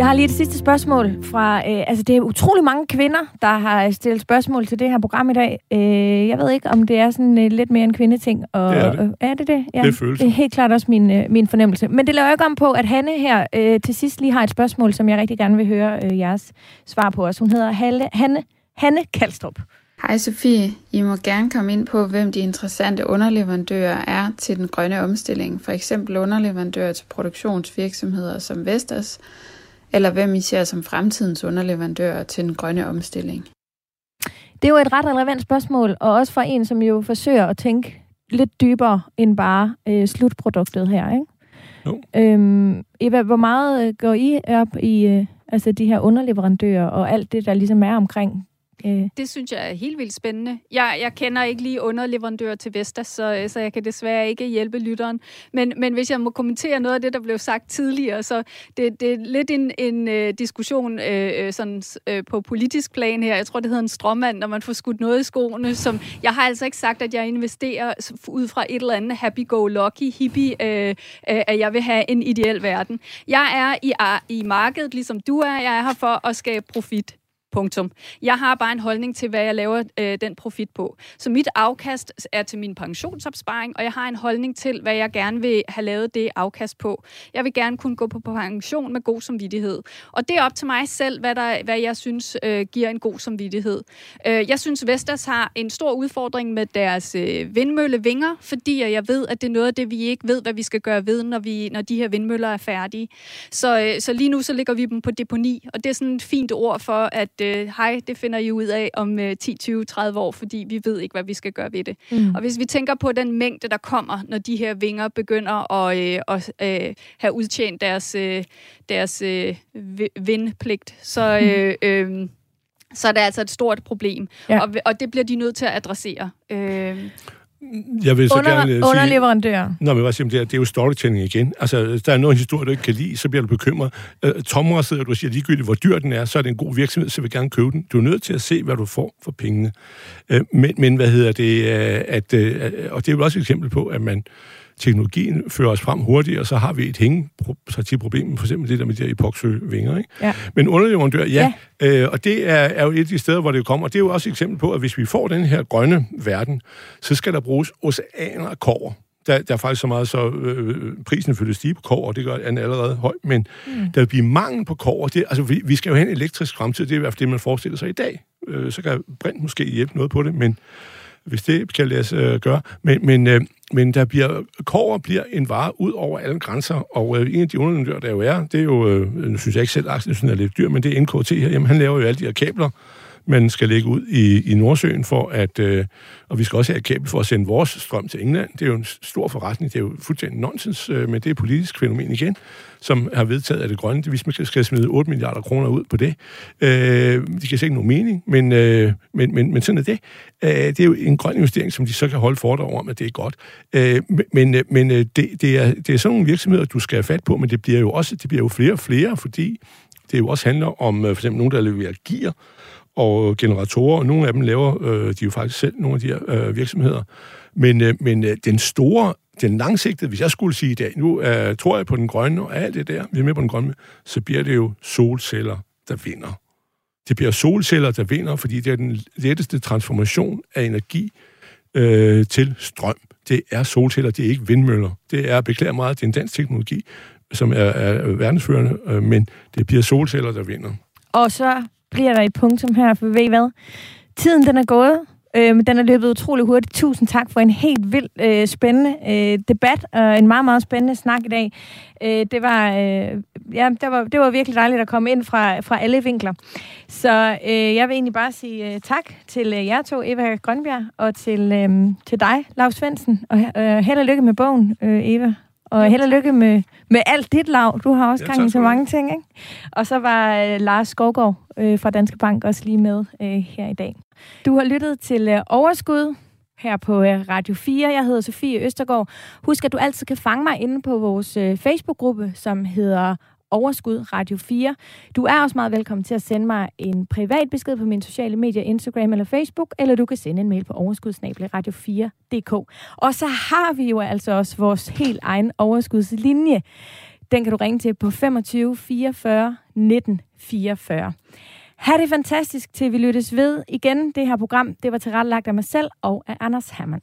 Jeg har lige et sidste spørgsmål fra... Øh, altså, det er utrolig mange kvinder, der har stillet spørgsmål til det her program i dag. Øh, jeg ved ikke, om det er sådan øh, lidt mere en kvindeting. Og,
det er det.
Øh, er det det?
Ja, det føles. Det
er helt klart også min, øh, min fornemmelse. Men det laver ikke om på, at Hanne her øh, til sidst lige har et spørgsmål, som jeg rigtig gerne vil høre øh, jeres svar på også. Hun hedder Halle, Hanne, Hanne Kalstrup.
Hej Sofie. I må gerne komme ind på, hvem de interessante underleverandører er til den grønne omstilling. For eksempel underleverandører til produktionsvirksomheder som Vestas, eller hvem I ser som fremtidens underleverandør til den grønne omstilling?
Det er jo et ret relevant spørgsmål, og også for en, som jo forsøger at tænke lidt dybere end bare øh, slutproduktet her, ikke?
Jo.
Øhm, Eva, hvor meget øh, går I op i øh, altså de her underleverandører og alt det, der ligesom er omkring
Øh. Det synes jeg er helt vildt spændende. Jeg, jeg kender ikke lige underleverandører til Vestas, så, øh, så jeg kan desværre ikke hjælpe lytteren. Men, men hvis jeg må kommentere noget af det, der blev sagt tidligere, så det, det er lidt en, en uh, diskussion uh, sådan, uh, på politisk plan her. Jeg tror, det hedder en stråmand, når man får skudt noget i skoene. Som, jeg har altså ikke sagt, at jeg investerer ud fra et eller andet happy-go-lucky hippie, uh, uh, at jeg vil have en ideel verden. Jeg er i, i markedet, ligesom du er. Jeg er her for at skabe profit. Punktum. Jeg har bare en holdning til, hvad jeg laver øh, den profit på. Så mit afkast er til min pensionsopsparing, og jeg har en holdning til, hvad jeg gerne vil have lavet det afkast på. Jeg vil gerne kunne gå på pension med god samvittighed. Og det er op til mig selv, hvad, der, hvad jeg synes øh, giver en god samvittighed. Øh, jeg synes, Vestas har en stor udfordring med deres øh, vindmøllevinger, fordi jeg ved, at det er noget af det, vi ikke ved, hvad vi skal gøre ved, når, vi, når de her vindmøller er færdige. Så, øh, så lige nu så ligger vi dem på deponi, og det er sådan et fint ord for, at øh, hej, det finder I ud af om øh, 10, 20, 30 år, fordi vi ved ikke, hvad vi skal gøre ved det. Mm. Og hvis vi tænker på den mængde, der kommer, når de her vinger begynder at, øh, at øh, have udtjent deres, øh, deres øh, vindpligt, så... Øh, øh, så er det altså et stort problem, ja. og, og det bliver de nødt til at adressere. Øh.
Jeg vil så
Under,
gerne sige...
Underleverandør.
Nå, men hvad siger det, er, det er jo storytelling igen. Altså, der er noget historie, du ikke kan lide, så bliver du bekymret. Uh, Tomre sidder du og siger, ligegyldigt hvor dyr den er, så er det en god virksomhed, så vil gerne købe den. Du er nødt til at se, hvad du får for pengene. Uh, men, men hvad hedder det? Uh, at, uh, og det er jo også et eksempel på, at man teknologien fører os frem hurtigt, og så har vi et hængeproblem, for eksempel det der med de her epoxy-vinger. Ikke?
Ja.
Men underleverandør, ja. ja. Øh, og det er, er jo et af de steder, hvor det kommer. Og det er jo også et eksempel på, at hvis vi får den her grønne verden, så skal der bruges oceaner af kover. Der, der er faktisk så meget, så øh, prisen følger stige på kover, og det gør den allerede høj, men mm. der vil blive mangel på kover. Det, altså, vi, vi skal jo have en elektrisk fremtid, det er i hvert fald det, man forestiller sig i dag. Øh, så kan brint måske hjælpe noget på det, men hvis det kan lade sig øh, gøre. Men, men, øh, men der bliver, kover bliver en vare ud over alle grænser, og øh, en af de underleverandører, der jo er, det er jo, øh, nu synes jeg ikke selv, at er lidt dyr, men det er NKT her, jamen han laver jo alle de her kabler, man skal lægge ud i, i Nordsøen for at, øh, og vi skal også have et kabel for at sende vores strøm til England. Det er jo en stor forretning, det er jo fuldstændig nonsens, øh, men det er et politisk fænomen igen, som har vedtaget at det grønne. Hvis man skal smide 8 milliarder kroner ud på det, øh, det giver ikke nogen mening, men, øh, men, men, men sådan er det. Øh, det er jo en grøn investering, som de så kan holde foredrag om, at det er godt. Øh, men men øh, øh, det, det, er, det er sådan nogle virksomheder, du skal have fat på, men det bliver jo også det bliver jo flere og flere, fordi det jo også handler om øh, for eksempel nogen, der leverer gear og generatorer, og nogle af dem laver øh, de jo faktisk selv, nogle af de her øh, virksomheder. Men, øh, men øh, den store, den langsigtede, hvis jeg skulle sige i dag, nu øh, tror jeg på den grønne og alt det der, vi er med på den grønne, så bliver det jo solceller, der vinder. Det bliver solceller, der vinder, fordi det er den letteste transformation af energi øh, til strøm. Det er solceller, det er ikke vindmøller. Det er, beklager meget, det er en dansk teknologi, som er, er verdensførende, øh, men det bliver solceller, der vinder.
Og så bliver der et punktum her, for ved I hvad? Tiden den er gået, øh, den er løbet utrolig hurtigt. Tusind tak for en helt vild øh, spændende øh, debat og en meget, meget spændende snak i dag. Øh, det, var, øh, ja, det, var, det var virkelig dejligt at komme ind fra, fra alle vinkler. Så øh, jeg vil egentlig bare sige øh, tak til øh, jer to, Eva Grønbjerg, og til, øh, til dig, Lars Svendsen. Og øh, held og lykke med bogen, øh, Eva. Og held og lykke med, med alt dit lav. Du har også ja, gang i så mange ting, ikke? Og så var øh, Lars Skovgaard øh, fra Danske Bank også lige med øh, her i dag. Du har lyttet til øh, Overskud her på øh, Radio 4. Jeg hedder Sofie Østergaard. Husk, at du altid kan fange mig inde på vores øh, Facebook-gruppe, som hedder Overskud Radio 4. Du er også meget velkommen til at sende mig en privat besked på mine sociale medier, Instagram eller Facebook, eller du kan sende en mail på overskudsnabel.radio4.dk. Og så har vi jo altså også vores helt egen overskudslinje. Den kan du ringe til på 25 44 19 44. Ha' det fantastisk, til vi lyttes ved igen. Det her program, det var tilrettelagt af mig selv og af Anders Hermann.